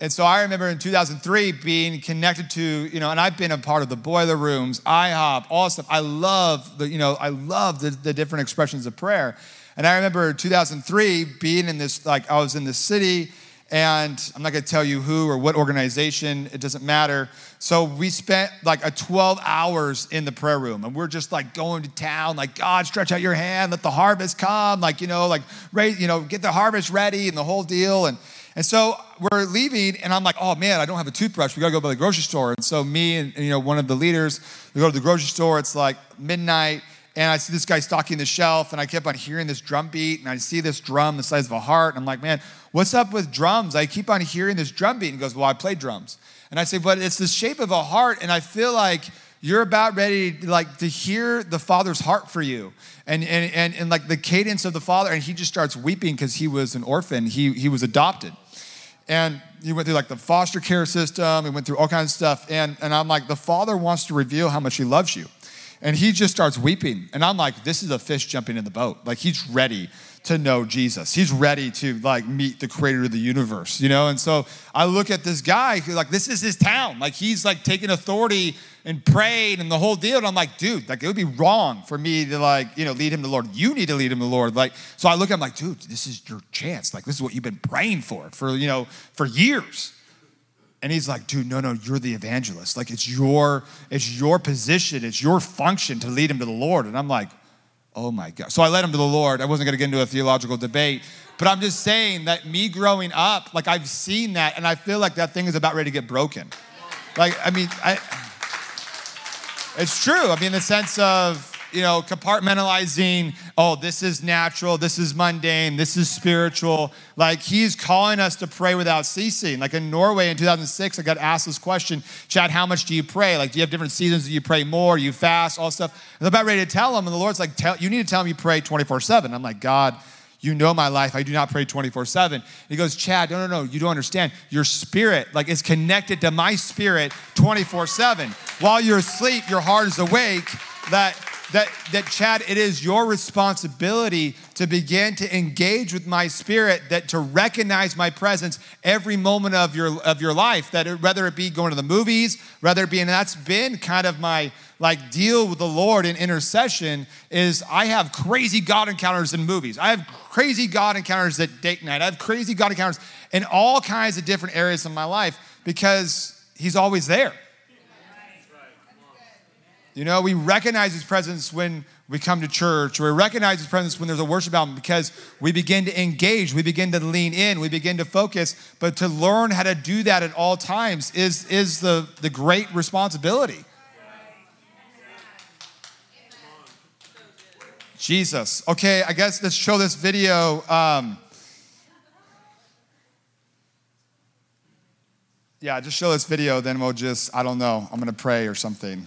And so I remember in 2003 being connected to, you know, and I've been a part of the boiler rooms, IHOP, all stuff. I love the, you know, I love the, the different expressions of prayer. And I remember 2003 being in this, like, I was in this city, and I'm not gonna tell you who or what organization, it doesn't matter. So we spent like a 12 hours in the prayer room, and we're just like going to town, like, God, stretch out your hand, let the harvest come, like, you know, like, raise, you know, get the harvest ready and the whole deal. And and so we're leaving, and I'm like, oh man, I don't have a toothbrush. We gotta go by the grocery store. And so me and, and you know one of the leaders, we go to the grocery store. It's like midnight, and I see this guy stocking the shelf, and I kept on hearing this drum beat, and I see this drum the size of a heart, and I'm like, man, what's up with drums? I keep on hearing this drum beat. And he goes, well, I play drums. And I say, but it's the shape of a heart, and I feel like you're about ready like to hear the father's heart for you and and and, and like the cadence of the father and he just starts weeping because he was an orphan he he was adopted and he went through like the foster care system. He went through all kinds of stuff. And, and I'm like, the father wants to reveal how much he loves you. And he just starts weeping. And I'm like, this is a fish jumping in the boat. Like he's ready to know Jesus. He's ready to like meet the creator of the universe, you know? And so I look at this guy like, this is his town. Like he's like taking authority and prayed and the whole deal. And I'm like, dude, like it would be wrong for me to like, you know, lead him to Lord. You need to lead him to the Lord. Like, so I look at him like, dude, this is your chance. Like, this is what you've been praying for, for, you know, for years. And he's like, dude, no, no, you're the evangelist. Like it's your, it's your position, it's your function to lead him to the Lord. And I'm like, oh my God. So I led him to the Lord. I wasn't gonna get into a theological debate, but I'm just saying that me growing up, like I've seen that, and I feel like that thing is about ready to get broken. Like, I mean, I it's true. I mean, in the sense of, you know, compartmentalizing, oh, this is natural, this is mundane, this is spiritual. Like, he's calling us to pray without ceasing. Like in Norway in 2006, I got asked this question Chad, how much do you pray? Like, do you have different seasons? Do you pray more? You fast? All stuff. And I'm about ready to tell him, and the Lord's like, tell, you need to tell him you pray 24 7. I'm like, God, you know my life. I do not pray 24 7. He goes, Chad, no, no, no. You don't understand. Your spirit, like, is connected to my spirit 24 7. While you're asleep, your heart is awake. That, that, that, Chad, it is your responsibility to begin to engage with my spirit, that to recognize my presence every moment of your, of your life, that it, whether it be going to the movies, whether it be, and that's been kind of my, like deal with the Lord in intercession is I have crazy God encounters in movies. I have crazy God encounters at date night. I have crazy God encounters in all kinds of different areas of my life because He's always there. You know, we recognize His presence when we come to church, we recognize His presence when there's a worship album because we begin to engage, we begin to lean in, we begin to focus. But to learn how to do that at all times is, is the, the great responsibility. Jesus. Okay, I guess let's show this video. Um, yeah, just show this video, then we'll just, I don't know, I'm gonna pray or something.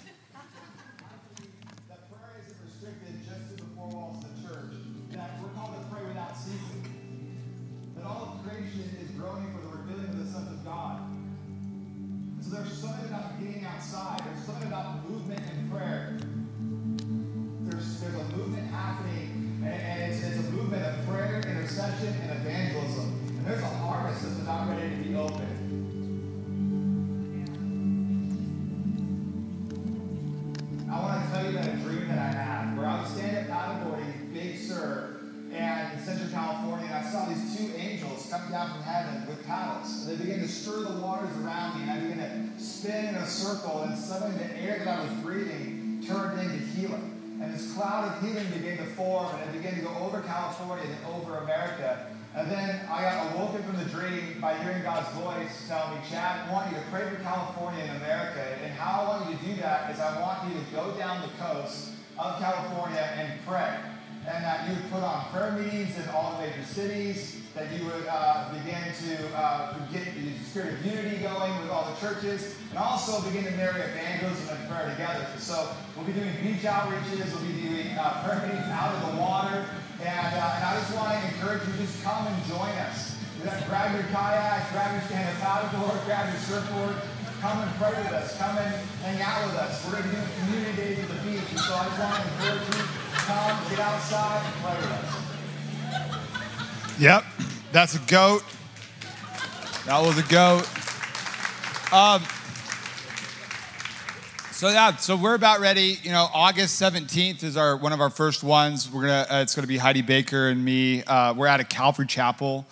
Yeah, so we're about ready. You know, August seventeenth is our one of our first ones. We're gonna. Uh, it's gonna be Heidi Baker and me. Uh, we're at a Calvary Chapel.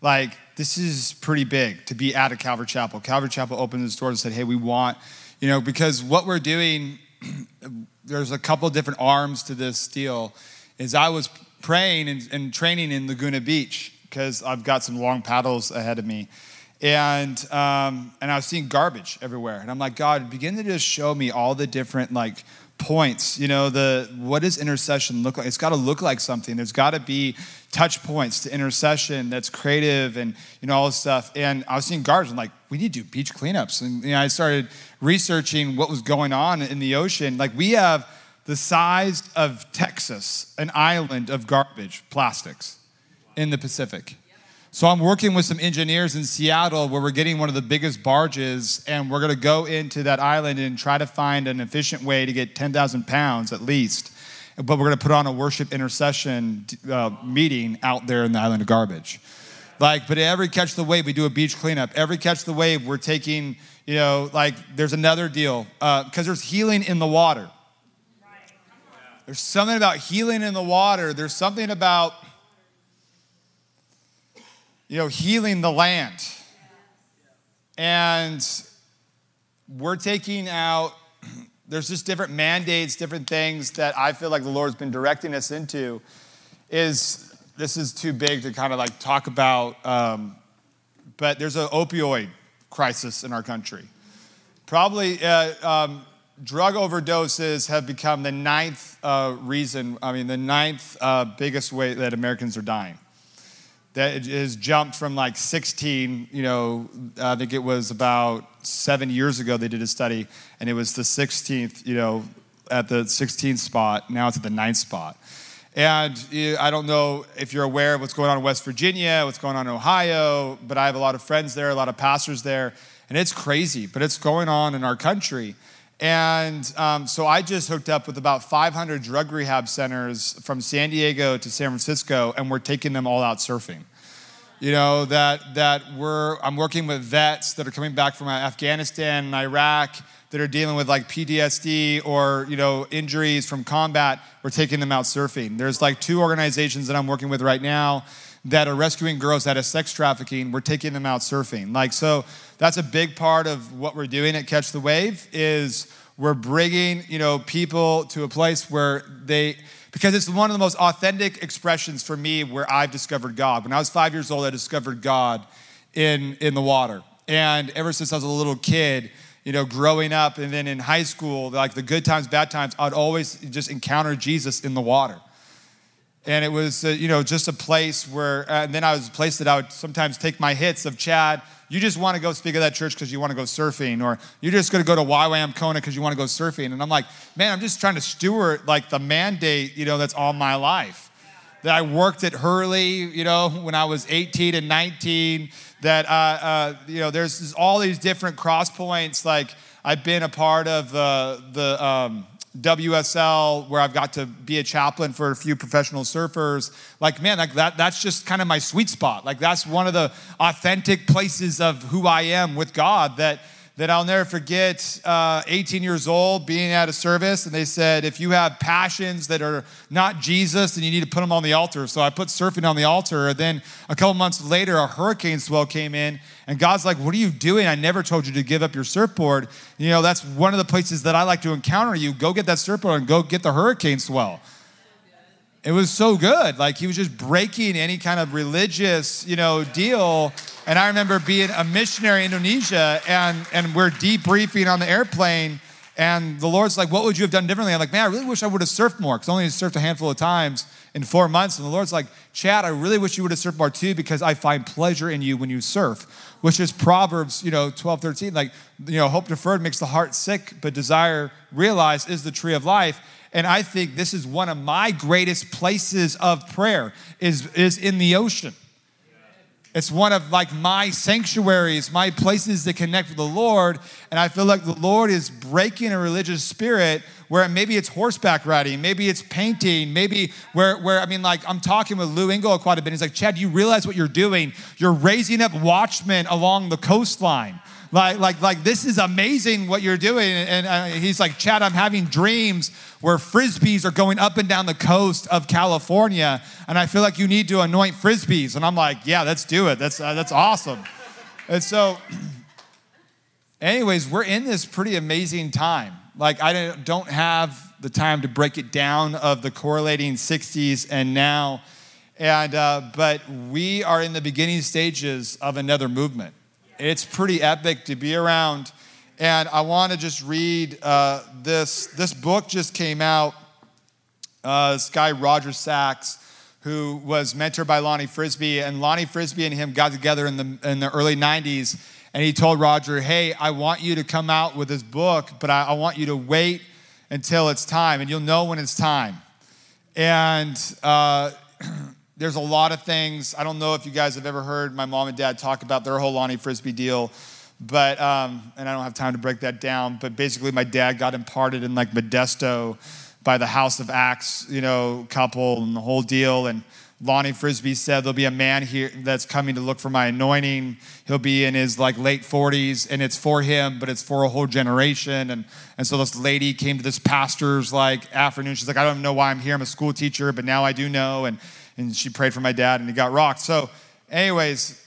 Like this is pretty big to be at a Calvary Chapel. Calvary Chapel opened its doors and said, "Hey, we want," you know, because what we're doing. there's a couple different arms to this deal. Is I was praying and, and training in Laguna Beach because I've got some long paddles ahead of me. And, um, and I was seeing garbage everywhere. And I'm like, God, begin to just show me all the different like points. You know, the what does intercession look like? It's got to look like something. There's got to be touch points to intercession that's creative and you know all this stuff. And I was seeing garbage. I'm like, we need to do beach cleanups. And you know, I started researching what was going on in the ocean. Like we have the size of Texas, an island of garbage, plastics in the Pacific. So I'm working with some engineers in Seattle where we're getting one of the biggest barges, and we're going to go into that island and try to find an efficient way to get 10,000 pounds at least. But we're going to put on a worship intercession uh, meeting out there in the island of garbage. Like, but every catch the wave, we do a beach cleanup. Every catch the wave, we're taking, you know, like there's another deal because uh, there's healing in the water. There's something about healing in the water. There's something about you know, healing the land. And we're taking out, there's just different mandates, different things that I feel like the Lord's been directing us into. Is this is too big to kind of like talk about, um, but there's an opioid crisis in our country. Probably uh, um, drug overdoses have become the ninth uh, reason, I mean, the ninth uh, biggest way that Americans are dying that has jumped from like 16, you know, I think it was about seven years ago they did a study, and it was the 16th, you know, at the 16th spot. Now it's at the ninth spot. And eh, I don't know if you're aware of what's going on in West Virginia, what's going on in Ohio, but I have a lot of friends there, a lot of pastors there, and it's crazy, but it's going on in our country. And um, so I just hooked up with about 500 drug rehab centers from San Diego to San Francisco, and we're taking them all out surfing. You know, that, that we're, I'm working with vets that are coming back from Afghanistan and Iraq that are dealing with like PTSD or, you know, injuries from combat. We're taking them out surfing. There's like two organizations that I'm working with right now that are rescuing girls out of sex trafficking. We're taking them out surfing. Like, so that's a big part of what we're doing at Catch the Wave is we're bringing, you know, people to a place where they, because it's one of the most authentic expressions for me where I've discovered God. When I was five years old, I discovered God in, in the water. And ever since I was a little kid, you know, growing up and then in high school, like the good times, bad times, I'd always just encounter Jesus in the water. And it was, uh, you know, just a place where, uh, and then I was a place that I would sometimes take my hits of Chad. You just want to go speak at that church because you want to go surfing, or you're just going to go to YWAM Kona because you want to go surfing. And I'm like, man, I'm just trying to steward like the mandate, you know, that's all my life that I worked at Hurley, you know, when I was 18 and 19. That, uh, uh, you know, there's all these different cross points. Like, I've been a part of the, the um, WSL where I've got to be a chaplain for a few professional surfers. Like, man, like that, that's just kind of my sweet spot. Like, that's one of the authentic places of who I am with God that that I'll never forget uh, 18 years old being at a service, and they said, if you have passions that are not Jesus, then you need to put them on the altar. So I put surfing on the altar. And then a couple months later, a hurricane swell came in, and God's like, What are you doing? I never told you to give up your surfboard. You know, that's one of the places that I like to encounter you. Go get that surfboard and go get the hurricane swell. It was so good. Like he was just breaking any kind of religious, you know, deal. And I remember being a missionary in Indonesia and, and we're debriefing on the airplane. And the Lord's like, What would you have done differently? I'm like, Man, I really wish I would have surfed more because I only surfed a handful of times in four months. And the Lord's like, Chad, I really wish you would have surfed more too because I find pleasure in you when you surf, which is Proverbs, you know, 12, 13. Like, you know, hope deferred makes the heart sick, but desire realized is the tree of life. And I think this is one of my greatest places of prayer is, is in the ocean. It's one of like my sanctuaries, my places to connect with the Lord. And I feel like the Lord is breaking a religious spirit where maybe it's horseback riding, maybe it's painting, maybe where, where I mean, like I'm talking with Lou Engle quite a bit. He's like, Chad, you realize what you're doing? You're raising up watchmen along the coastline. Like, like, like, this is amazing what you're doing. And uh, he's like, Chad, I'm having dreams where frisbees are going up and down the coast of California. And I feel like you need to anoint frisbees. And I'm like, yeah, let's do it. That's, uh, that's awesome. And so, anyways, we're in this pretty amazing time. Like, I don't have the time to break it down of the correlating 60s and now. And, uh, but we are in the beginning stages of another movement. It's pretty epic to be around. And I want to just read uh, this. This book just came out. Uh, this guy, Roger Sachs, who was mentored by Lonnie Frisbee, and Lonnie Frisbee and him got together in the, in the early 90s. And he told Roger, Hey, I want you to come out with this book, but I, I want you to wait until it's time, and you'll know when it's time. And uh, there's a lot of things. I don't know if you guys have ever heard my mom and dad talk about their whole Lonnie Frisbee deal, but, um, and I don't have time to break that down, but basically my dad got imparted in like Modesto by the House of Acts, you know, couple and the whole deal. And Lonnie Frisbee said, There'll be a man here that's coming to look for my anointing. He'll be in his like late 40s, and it's for him, but it's for a whole generation. And, and so this lady came to this pastor's like afternoon. She's like, I don't know why I'm here. I'm a school teacher, but now I do know. And and she prayed for my dad, and he got rocked. So, anyways,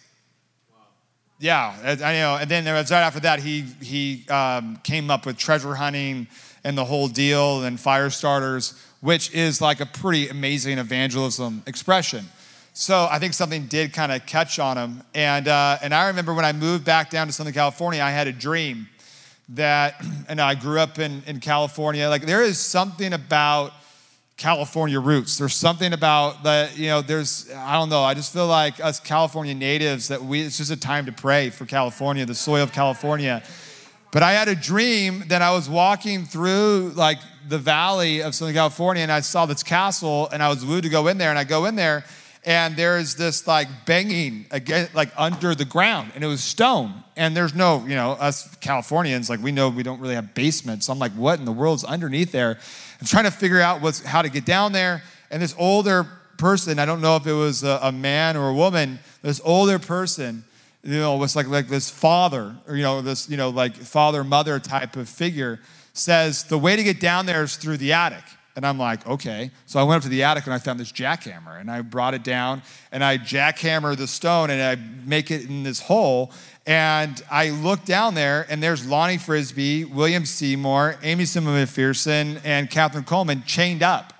yeah, I know. And then right after that, he he um, came up with treasure hunting and the whole deal, and fire starters, which is like a pretty amazing evangelism expression. So I think something did kind of catch on him. And uh, and I remember when I moved back down to Southern California, I had a dream that, and I grew up in in California. Like there is something about California roots. There's something about that, you know, there's, I don't know, I just feel like us California natives that we, it's just a time to pray for California, the soil of California. But I had a dream that I was walking through like the valley of Southern California and I saw this castle and I was wooed to go in there and I go in there and there's this like banging again, like under the ground and it was stone and there's no, you know, us Californians, like we know we don't really have basements. So I'm like, what in the world's underneath there? I'm trying to figure out what's, how to get down there. And this older person, I don't know if it was a, a man or a woman, this older person, you know, was like, like this father, or, you know, this, you know, like father, mother type of figure, says, the way to get down there is through the attic. And I'm like, okay. So I went up to the attic and I found this jackhammer and I brought it down and I jackhammer the stone and I make it in this hole. And I look down there, and there's Lonnie Frisbee, William Seymour, Aimee Semple McPherson, and Kathryn Kuhlman chained up.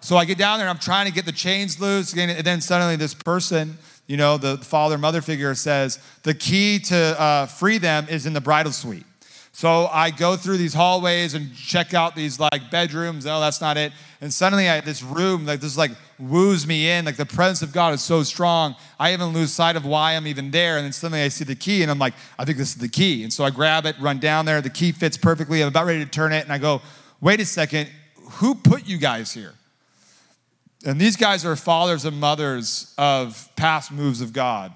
So I get down there, and I'm trying to get the chains loose. And then suddenly, this person, you know, the father mother figure says, the key to uh, free them is in the bridal suite. So I go through these hallways and check out these like bedrooms. Oh, that's not it. And suddenly I this room, like this like woos me in. Like the presence of God is so strong. I even lose sight of why I'm even there. And then suddenly I see the key and I'm like, I think this is the key. And so I grab it, run down there. The key fits perfectly. I'm about ready to turn it. And I go, wait a second, who put you guys here? And these guys are fathers and mothers of past moves of God,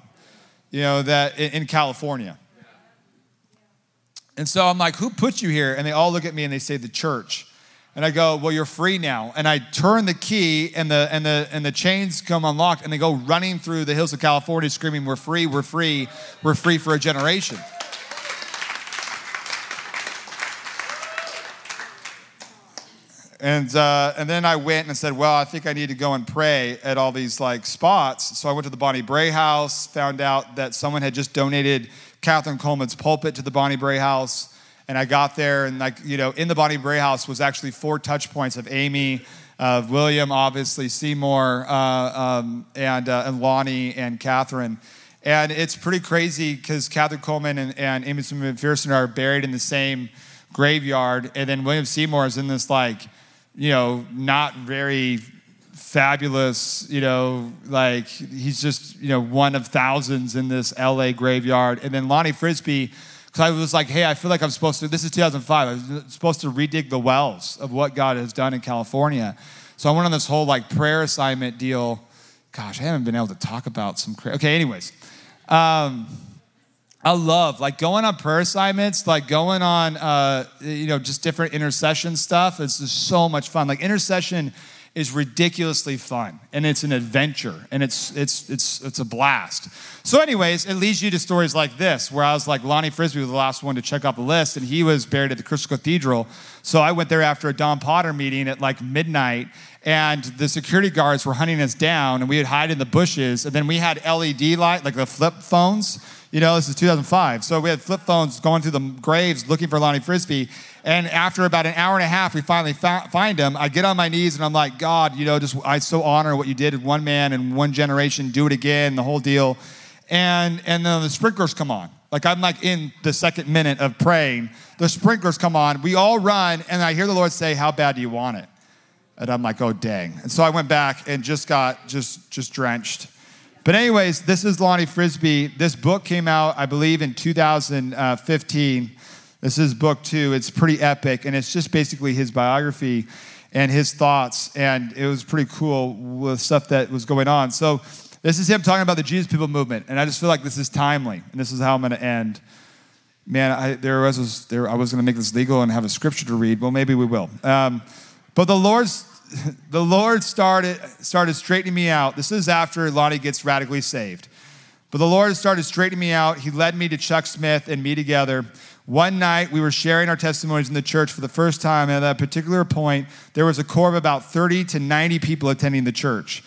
you know, that in California. And so I'm like, who put you here? And they all look at me and they say, the church. And I go, well, you're free now. And I turn the key and the, and the, and the chains come unlocked and they go running through the hills of California screaming, we're free, we're free, we're free for a generation. And, uh, and then I went and said, well, I think I need to go and pray at all these like spots. So I went to the Bonnie Brae house, found out that someone had just donated Kathryn Kuhlman's pulpit to the Bonnie Brae house. And I got there, and like, you know, in the Bonnie Brae house was actually four touch points of Aimee, of William, obviously, Seymour, uh, um, and, uh, and Lonnie, and Kathryn. And it's pretty crazy because Kathryn Kuhlman and, and Aimee McPherson are buried in the same graveyard. And then William Seymour is in this, like, you know, not very fabulous, you know, like he's just, you know, one of thousands in this LA graveyard. And then Lonnie Frisbee because I was like, hey, I feel like I'm supposed to, this is 2005, I was supposed to redig the wells of what God has done in California. So I went on this whole like prayer assignment deal. Gosh, I haven't been able to talk about some, okay, anyways. Um, I love like going on prayer assignments, like going on, uh, you know, just different intercession stuff. It's just so much fun. Like intercession is ridiculously fun and it's an adventure and it's it's it's it's a blast. So, anyways, it leads you to stories like this, where I was like Lonnie Frisbee was the last one to check off the list, and he was buried at the Crystal Cathedral. So I went there after a Don Potter meeting at like midnight, and the security guards were hunting us down, and we would hide in the bushes, and then we had LED light, like the flip phones. You know, this is 2005. So we had flip phones going through the graves looking for Lonnie Frisbee. And after about an hour and a half, we finally fa- find him. I get on my knees and I'm like, God, you know, just I so honor what you did in one man and one generation. Do it again, the whole deal. And and then the sprinklers come on. Like I'm like in the second minute of praying. The sprinklers come on. We all run, and I hear the Lord say, "How bad do you want it?" And I'm like, "Oh dang!" And so I went back and just got just just drenched. But anyways, this is Lonnie Frisbee. This book came out, I believe, in 2015 uh, this is book two. It's pretty epic, and it's just basically his biography and his thoughts. And it was pretty cool with stuff that was going on. So, this is him talking about the Jesus People movement. And I just feel like this is timely, and this is how I'm going to end. Man, I, there was, there, I was going to make this legal and have a scripture to read. Well, maybe we will. Um, but the Lord's the Lord started started straightening me out. This is after Lonnie gets radically saved. But the Lord started straightening me out. He led me to Chuck Smith and me together. One night, we were sharing our testimonies in the church for the first time, and at that particular point, there was a core of about 30 to 90 people attending the church.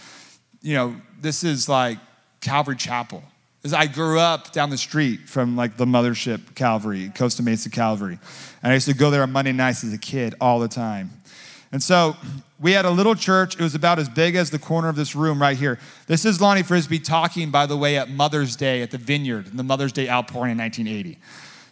You know, this is like Calvary Chapel. As I grew up down the street from like the mothership Calvary, Costa Mesa Calvary. And I used to go there on Monday nights as a kid all the time. And so we had a little church. It was about as big as the corner of this room right here. This is Lonnie Frisbee talking, by the way, at Mother's Day at the Vineyard, the Mother's Day outpouring in 1980.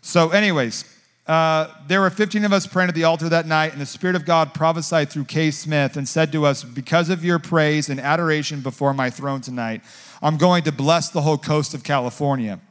So, anyways, uh, there were 15 of us praying at the altar that night, and the Spirit of God prophesied through Kay Smith and said to us, Because of your praise and adoration before my throne tonight, I'm going to bless the whole coast of California.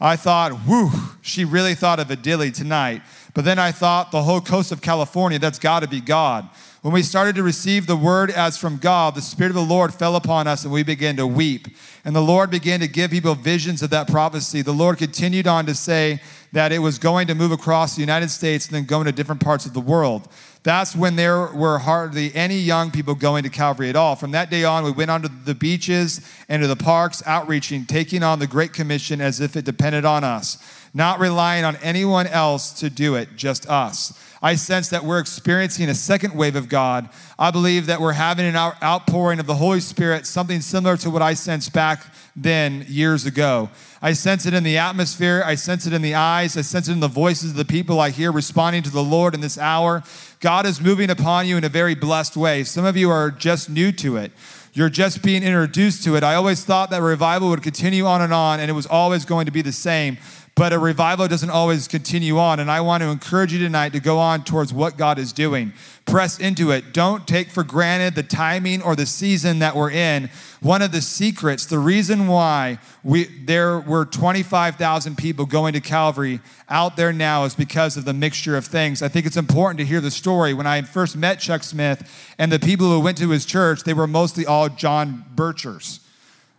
I thought, whew, she really thought of a dilly tonight. But then I thought, the whole coast of California, that's got to be God. When we started to receive the word as from God, the Spirit of the Lord fell upon us and we began to weep. And the Lord began to give people visions of that prophecy. The Lord continued on to say that it was going to move across the United States and then go into different parts of the world. That's when there were hardly any young people going to Calvary at all. From that day on, we went onto the beaches and to the parks, outreaching, taking on the Great Commission as if it depended on us, not relying on anyone else to do it, just us. I sense that we're experiencing a second wave of God. I believe that we're having an outpouring of the Holy Spirit, something similar to what I sensed back then years ago. I sense it in the atmosphere. I sense it in the eyes. I sense it in the voices of the people I hear responding to the Lord in this hour. God is moving upon you in a very blessed way. Some of you are just new to it. You're just being introduced to it. I always thought that revival would continue on and on, and it was always going to be the same. But a revival doesn't always continue on. And I want to encourage you tonight to go on towards what God is doing. Press into it. Don't take for granted the timing or the season that we're in. One of the secrets, the reason why we, there were 25,000 people going to Calvary out there now is because of the mixture of things. I think it's important to hear the story. When I first met Chuck Smith and the people who went to his church, they were mostly all John Birchers.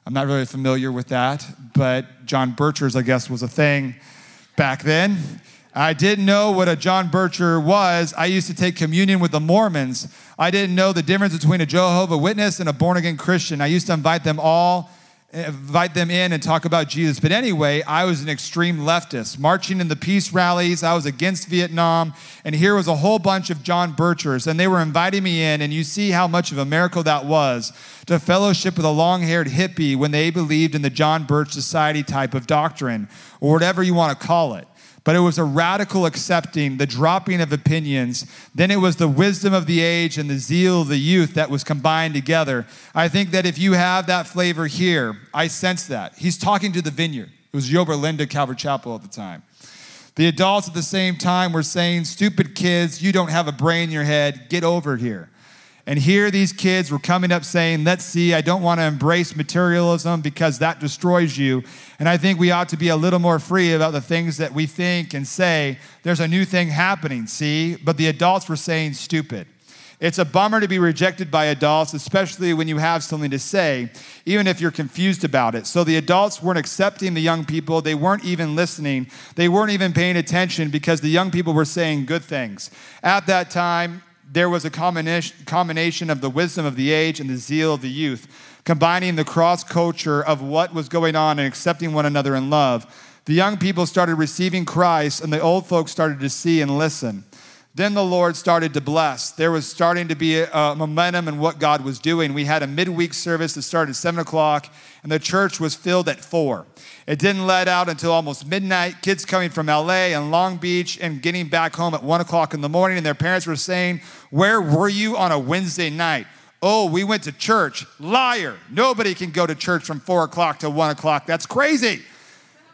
I'm not really familiar with that, but John Birchers, I guess, was a thing back then. I didn't know what a John Bircher was. I used to take communion with the Mormons. I didn't know the difference between a Jehovah Witness and a born again Christian. I used to invite them all invite them in and talk about Jesus. But anyway, I was an extreme leftist, marching in the peace rallies. I was against Vietnam. And here was a whole bunch of John Birchers, and they were inviting me in. And you see how much of a miracle that was to fellowship with a long haired hippie when they believed in the John Birch Society type of doctrine, or whatever you want to call it but it was a radical accepting, the dropping of opinions. Then it was the wisdom of the age and the zeal of the youth that was combined together. I think that if you have that flavor here, I sense that. He's talking to the vineyard. It was Yorba Linda Calvary Chapel at the time. The adults at the same time were saying, Stupid kids, you don't have a brain in your head, get over here. And here these kids were coming up saying, Let's see, I don't want to embrace materialism because that destroys you. And I think we ought to be a little more free about the things that we think and say. There's a new thing happening, see? But the adults were saying, Stupid. It's a bummer to be rejected by adults, especially when you have something to say, even if you're confused about it. So the adults weren't accepting the young people. They weren't even listening. They weren't even paying attention because the young people were saying good things. At that time, there was a combination of the wisdom of the age and the zeal of the youth, combining the cross culture of what was going on and accepting one another in love. The young people started receiving Christ, and the old folks started to see and listen. Then the Lord started to bless. There was starting to be a, momentum in what God was doing. We had a midweek service that started at 7 o'clock, and the church was filled at 4. It didn't let out until almost midnight. Kids coming from LA and Long Beach and getting back home at 1 o'clock in the morning, and their parents were saying, Where were you on a Wednesday night? Oh, we went to church. Liar. Nobody can go to church from 4 o'clock to 1 o'clock. That's crazy.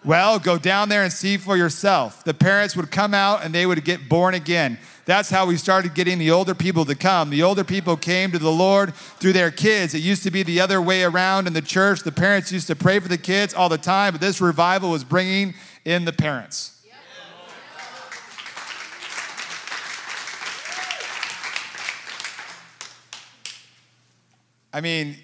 Well, go down there and see for yourself. The parents would come out and they would get born again. That's how we started getting the older people to come. The older people came to the Lord through their kids. It used to be the other way around in the church. The parents used to pray for the kids all the time, but this revival was bringing in the parents. I mean,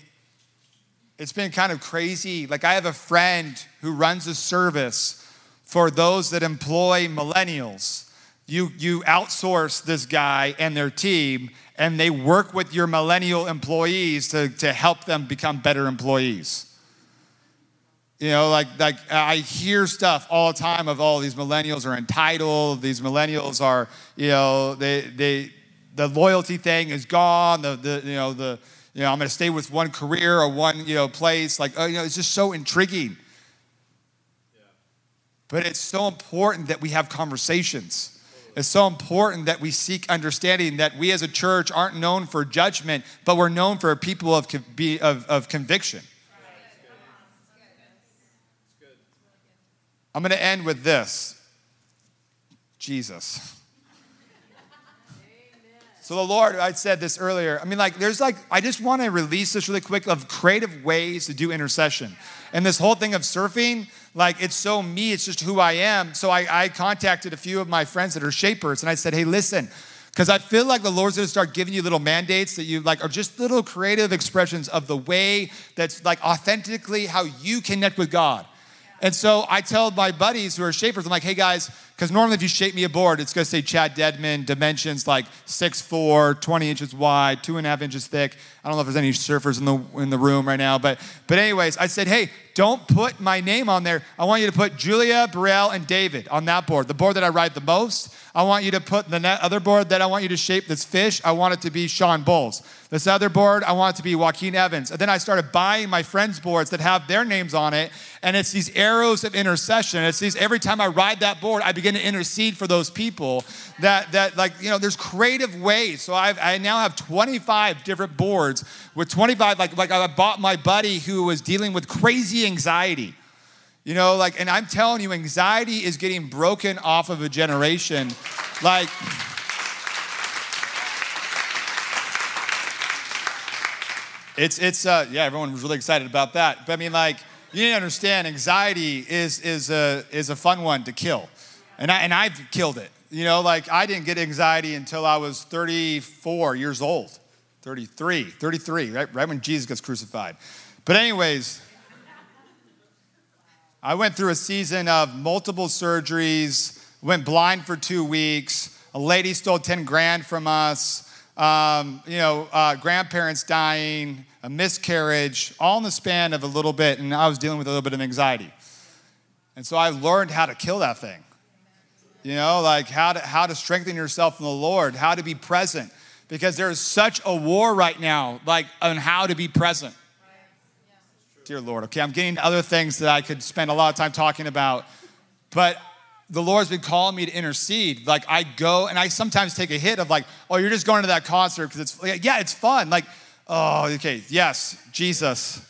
it's been kind of crazy. Like, I have a friend who runs a service for those that employ millennials you, you outsource this guy and their team, and they work with your millennial employees to, to help them become better employees. You know, like, like I hear stuff all the time of, oh, these millennials are entitled, these millennials are, you know, they, they, the loyalty thing is gone, the, the you know, the, you know, I'm gonna stay with one career or one, you know, place. Like, oh, you know, it's just so intriguing. Yeah. But it's so important that we have conversations it's so important that we seek understanding that we as a church aren't known for judgment, but we're known for a people of, of, of conviction. I'm going to end with this Jesus. So the Lord, I said this earlier. I mean, like, there's like, I just want to release this really quick of creative ways to do intercession. And this whole thing of surfing, like it's so me, it's just who I am. So I, I contacted a few of my friends that are shapers and I said, hey, listen, because I feel like the Lord's gonna start giving you little mandates that you like are just little creative expressions of the way that's like authentically how you connect with God. And so I tell my buddies who are shapers, I'm like, hey guys, because normally if you shape me a board, it's gonna say Chad Dedman, dimensions like 6'4, 20 inches wide, two and a half inches thick. I don't know if there's any surfers in the in the room right now, but but anyways, I said, hey, don't put my name on there. I want you to put Julia, Burrell, and David on that board, the board that I ride the most. I want you to put the other board that I want you to shape this fish. I want it to be Sean Bowles. This other board, I want it to be Joaquin Evans. And then I started buying my friends' boards that have their names on it. And it's these arrows of intercession. It's these every time I ride that board, I begin to intercede for those people that that like, you know, there's creative ways. So I've, I now have 25 different boards with 25, like, like I bought my buddy who was dealing with crazy anxiety You know, like, and I'm telling you, anxiety is getting broken off of a generation. Like, it's, it's, uh, yeah, everyone was really excited about that. But I mean, like, you need to understand, anxiety is, is, a, is a fun one to kill. And, I, and I've killed it. You know, like, I didn't get anxiety until I was 34 years old. 33, 33, right, right when Jesus gets crucified. But, anyways, I went through a season of multiple surgeries, went blind for two weeks. A lady stole 10 grand from us. Um, you know, uh, grandparents dying, a miscarriage, all in the span of a little bit. And I was dealing with a little bit of anxiety. And so I learned how to kill that thing. You know, like how to, how to strengthen yourself in the Lord, how to be present. Because there's such a war right now, like on how to be present. Dear Lord, okay, I'm getting other things that I could spend a lot of time talking about. But the Lord's been calling me to intercede. Like I go and I sometimes take a hit of like, oh, you're just going to that concert because it's yeah, it's fun. Like, oh, okay, yes, Jesus.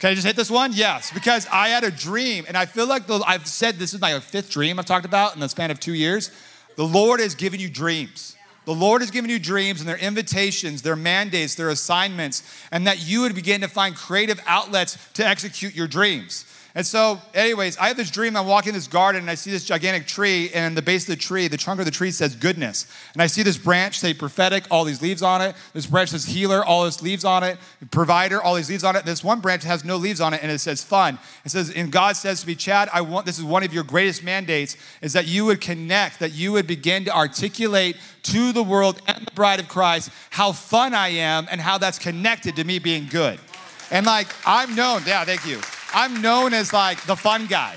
Can I just hit this one? Yes, because I had a dream, and I feel like the, I've said this is my fifth dream I've talked about in the span of two years. The Lord has given you dreams. The Lord has given you dreams and their invitations, their mandates, their assignments, and that you would begin to find creative outlets to execute your dreams. And so, anyways, I have this dream. I'm walking this garden and I see this gigantic tree, and the base of the tree, the trunk of the tree says goodness. And I see this branch say prophetic, all these leaves on it. This branch says healer, all these leaves on it. Provider, all these leaves on it. This one branch has no leaves on it, and it says fun. It says, and God says to me, Chad, I want this is one of your greatest mandates, is that you would connect, that you would begin to articulate to the world and the bride of Christ how fun I am and how that's connected to me being good. And like, I'm known, yeah, thank you. I'm known as like the fun guy.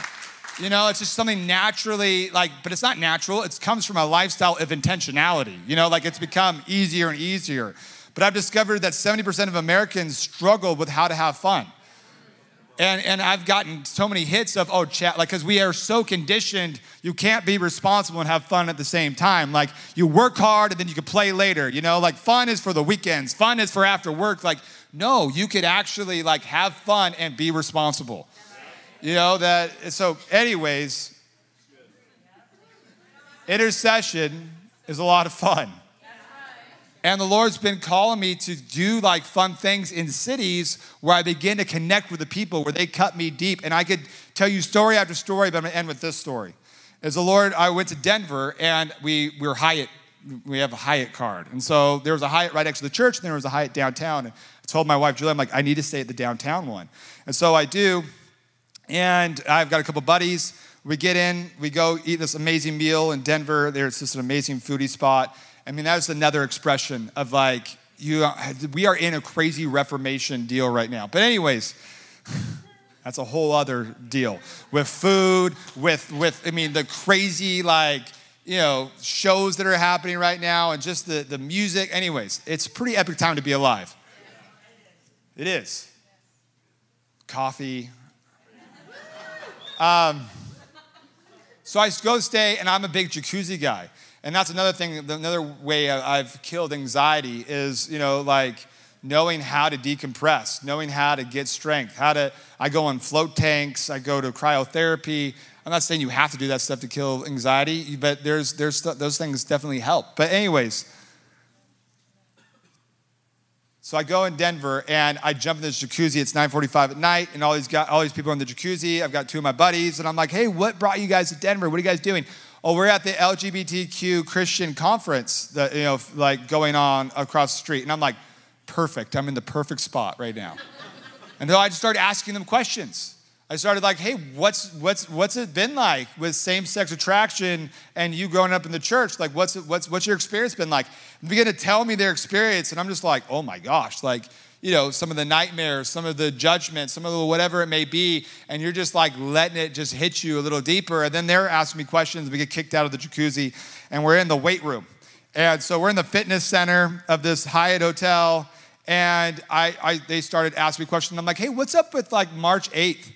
You know, it's just something naturally like, but it's not natural. It comes from a lifestyle of intentionality. You know, like it's become easier and easier. But I've discovered that 70% of Americans struggle with how to have fun. And, and I've gotten so many hits of, oh, Chad, like, because we are so conditioned, you can't be responsible and have fun at the same time. Like, you work hard and then you can play later, you know? Like, fun is for the weekends, fun is for after work. Like, no, you could actually, like, have fun and be responsible. You know, that, so, anyways, intercession is a lot of fun. And the Lord's been calling me to do like fun things in cities where I begin to connect with the people, where they cut me deep. And I could tell you story after story, but I'm gonna end with this story. As the Lord, I went to Denver and we, we were Hyatt, we have a Hyatt card. And so there was a Hyatt right next to the church, and there was a Hyatt downtown. And told my wife, Julie, I'm like, I need to stay at the downtown one. And so I do. And I've got a couple buddies. We get in, we go eat this amazing meal in Denver. There's just an amazing foodie spot. I mean, that's another expression of like, you, we are in a crazy Reformation deal right now. But, anyways, that's a whole other deal with food, with, with, I mean, the crazy, like, you know, shows that are happening right now and just the, the music. Anyways, it's pretty epic time to be alive. It is. Coffee. Um, so I go stay, and I'm a big jacuzzi guy. And that's another thing, another way I've killed anxiety is, you know, like knowing how to decompress, knowing how to get strength, how to, I go on float tanks, I go to cryotherapy. I'm not saying you have to do that stuff to kill anxiety, but there's, there's, those things definitely help. But, anyways, so I go in Denver and I jump in this jacuzzi. It's 9:45 at night, and all these all these people in the jacuzzi. I've got two of my buddies, and I'm like, "Hey, what brought you guys to Denver? What are you guys doing?" oh, we're at the LGBTQ Christian conference that, you know, like going on across the street. And I'm like, perfect. I'm in the perfect spot right now. and so I just started asking them questions. I started like, hey, what's what's what's it been like with same-sex attraction and you growing up in the church? Like, what's what's what's your experience been like? And begin to tell me their experience, and I'm just like, oh my gosh, like you know, some of the nightmares, some of the judgments, some of the whatever it may be, and you're just like letting it just hit you a little deeper. And then they're asking me questions. We get kicked out of the jacuzzi, and we're in the weight room. And so we're in the fitness center of this Hyatt hotel, and I, I they started asking me questions. I'm like, hey, what's up with like March 8th?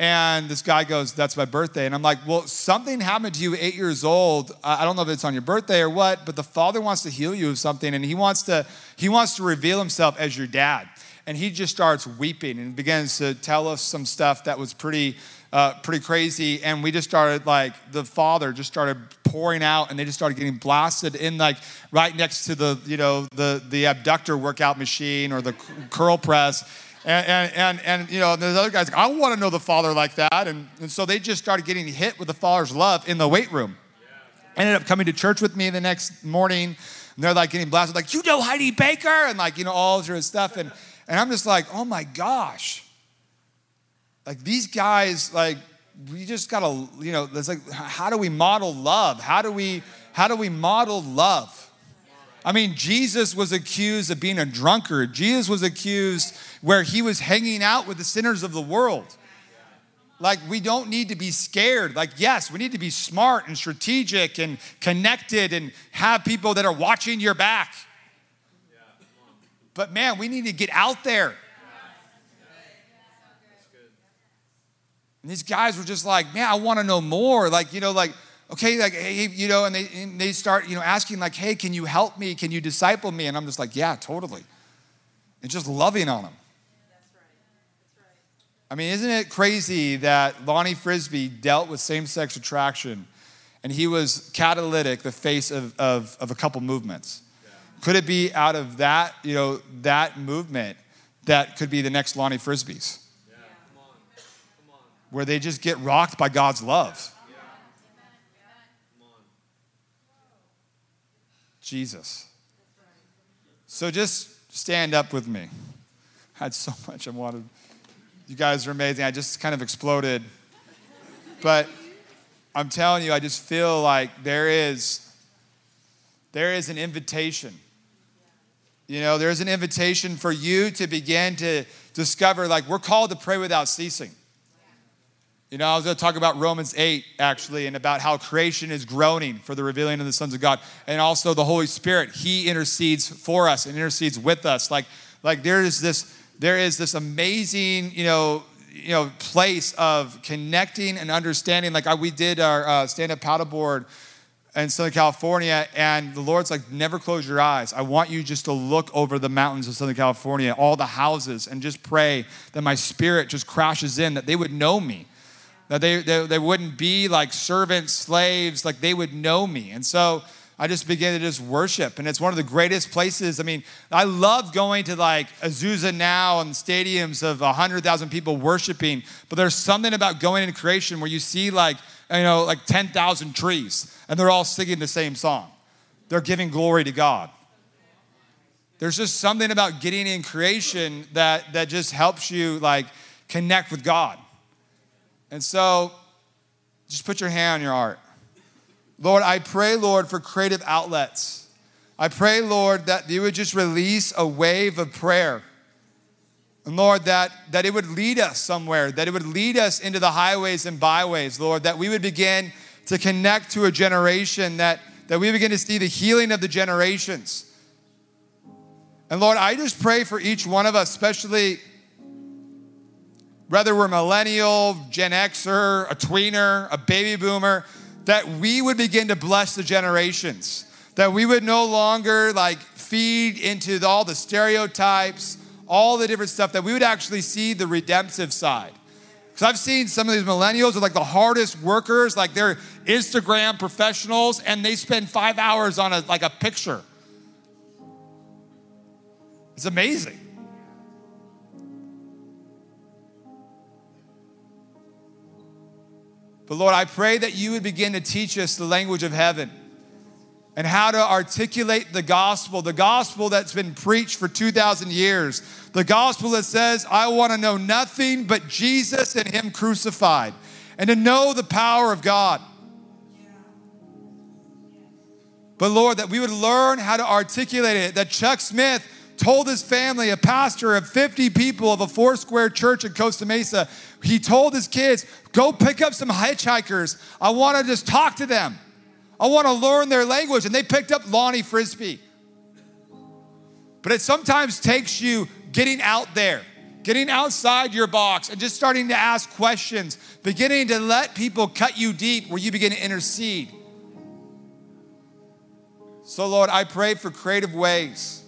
And this guy goes, That's my birthday. And I'm like, Well, something happened to you eight years old. I don't know if it's on your birthday or what, but the Father wants to heal you of something, and He wants to, He wants to reveal Himself as your dad. and he just starts weeping and begins to tell us some stuff that was pretty uh, pretty crazy and we just started like the father just started pouring out and they just started getting blasted in like right next to the you know the the abductor workout machine or the curl press and, and, and, and, you know, there's other guys, I want to know the Father like that. And, and so they just started getting hit with the Father's love in the weight room. Ended up coming to church with me the next morning. And they're like getting blasted, like, you know Heidi Baker? And like, you know, all this stuff. And, and I'm just like, oh my gosh. Like these guys, like, we just gotta, you know, it's like, how do we model love? How do we, how do we model love? I mean, Jesus was accused of being a drunkard. Jesus was accused where he was hanging out with the sinners of the world. Like, we don't need to be scared. Like, yes, we need to be smart and strategic and connected and have people that are watching your back. But man, we need to get out there. And these guys were just like, man, I want to know more. Like, you know, like, okay, like, hey, you know, and they, and they start, you know, asking, like, hey, can you help me? Can you disciple me? And I'm just like, yeah, totally. And just loving on them. I mean, isn't it crazy that Lonnie Frisbee dealt with same sex attraction and he was catalytic, the face of, of, of a couple movements? Yeah. Could it be out of that, you know, that movement that could be the next Lonnie Frisbees? Yeah. Come on. Come on. Where they just get rocked by God's love. Jesus. So just stand up with me. I had so much I wanted. You guys are amazing. I just kind of exploded. But I'm telling you, I just feel like there is there is an invitation. You know, there's an invitation for you to begin to discover like we're called to pray without ceasing. You know, I was going to talk about Romans 8, actually, and about how creation is groaning for the revealing of the sons of God. And also the Holy Spirit, He intercedes for us and intercedes with us. Like, like there is this, there is this amazing, you know, you know, place of connecting and understanding. Like I, we did our uh, stand-up paddleboard in Southern California, and the Lord's like, never close your eyes. I want you just to look over the mountains of Southern California, all the houses, and just pray that my spirit just crashes in, that they would know me that they, they, they wouldn't be like servants, slaves, like they would know me. And so I just began to just worship. And it's one of the greatest places. I mean, I love going to like Azusa now and stadiums of 100,000 people worshiping, but there's something about going in creation where you see like, you know, like 10,000 trees and they're all singing the same song. They're giving glory to God. There's just something about getting in creation that, that just helps you like connect with God. And so just put your hand on your heart. Lord, I pray, Lord, for creative outlets. I pray, Lord, that you would just release a wave of prayer. And Lord, that, that it would lead us somewhere, that it would lead us into the highways and byways, Lord, that we would begin to connect to a generation, that, that we begin to see the healing of the generations. And Lord, I just pray for each one of us, especially whether we're millennial, Gen Xer, a tweener, a baby boomer, that we would begin to bless the generations. That we would no longer like feed into all the stereotypes, all the different stuff, that we would actually see the redemptive side. Because I've seen some of these millennials are like the hardest workers, like they're Instagram professionals, and they spend five hours on a like a picture. It's amazing. But Lord, I pray that you would begin to teach us the language of heaven and how to articulate the gospel, the gospel that's been preached for 2,000 years, the gospel that says, I want to know nothing but Jesus and Him crucified, and to know the power of God. But Lord, that we would learn how to articulate it, that Chuck Smith told his family, a pastor of 50 people of a four square church in Costa Mesa, he told his kids, go pick up some hitchhikers. I want to just talk to them. I want to learn their language. And they picked up Lonnie Frisbee. But it sometimes takes you getting out there, getting outside your box, and just starting to ask questions, beginning to let people cut you deep where you begin to intercede. So, Lord, I pray for creative ways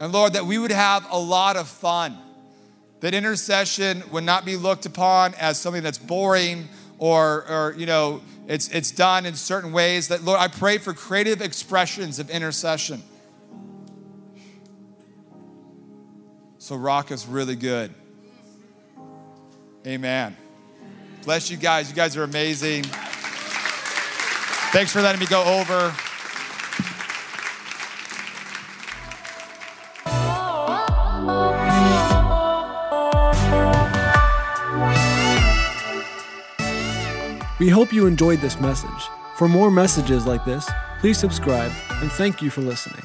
And Lord, that we would have a lot of fun. That intercession would not be looked upon as something that's boring or, or you know, it's, it's done in certain ways. That, Lord, I pray for creative expressions of intercession. So, rock is really good. Amen. Bless you guys. You guys are amazing. Thanks for letting me go over. We hope you enjoyed this message. For more messages like this, please subscribe and thank you for listening.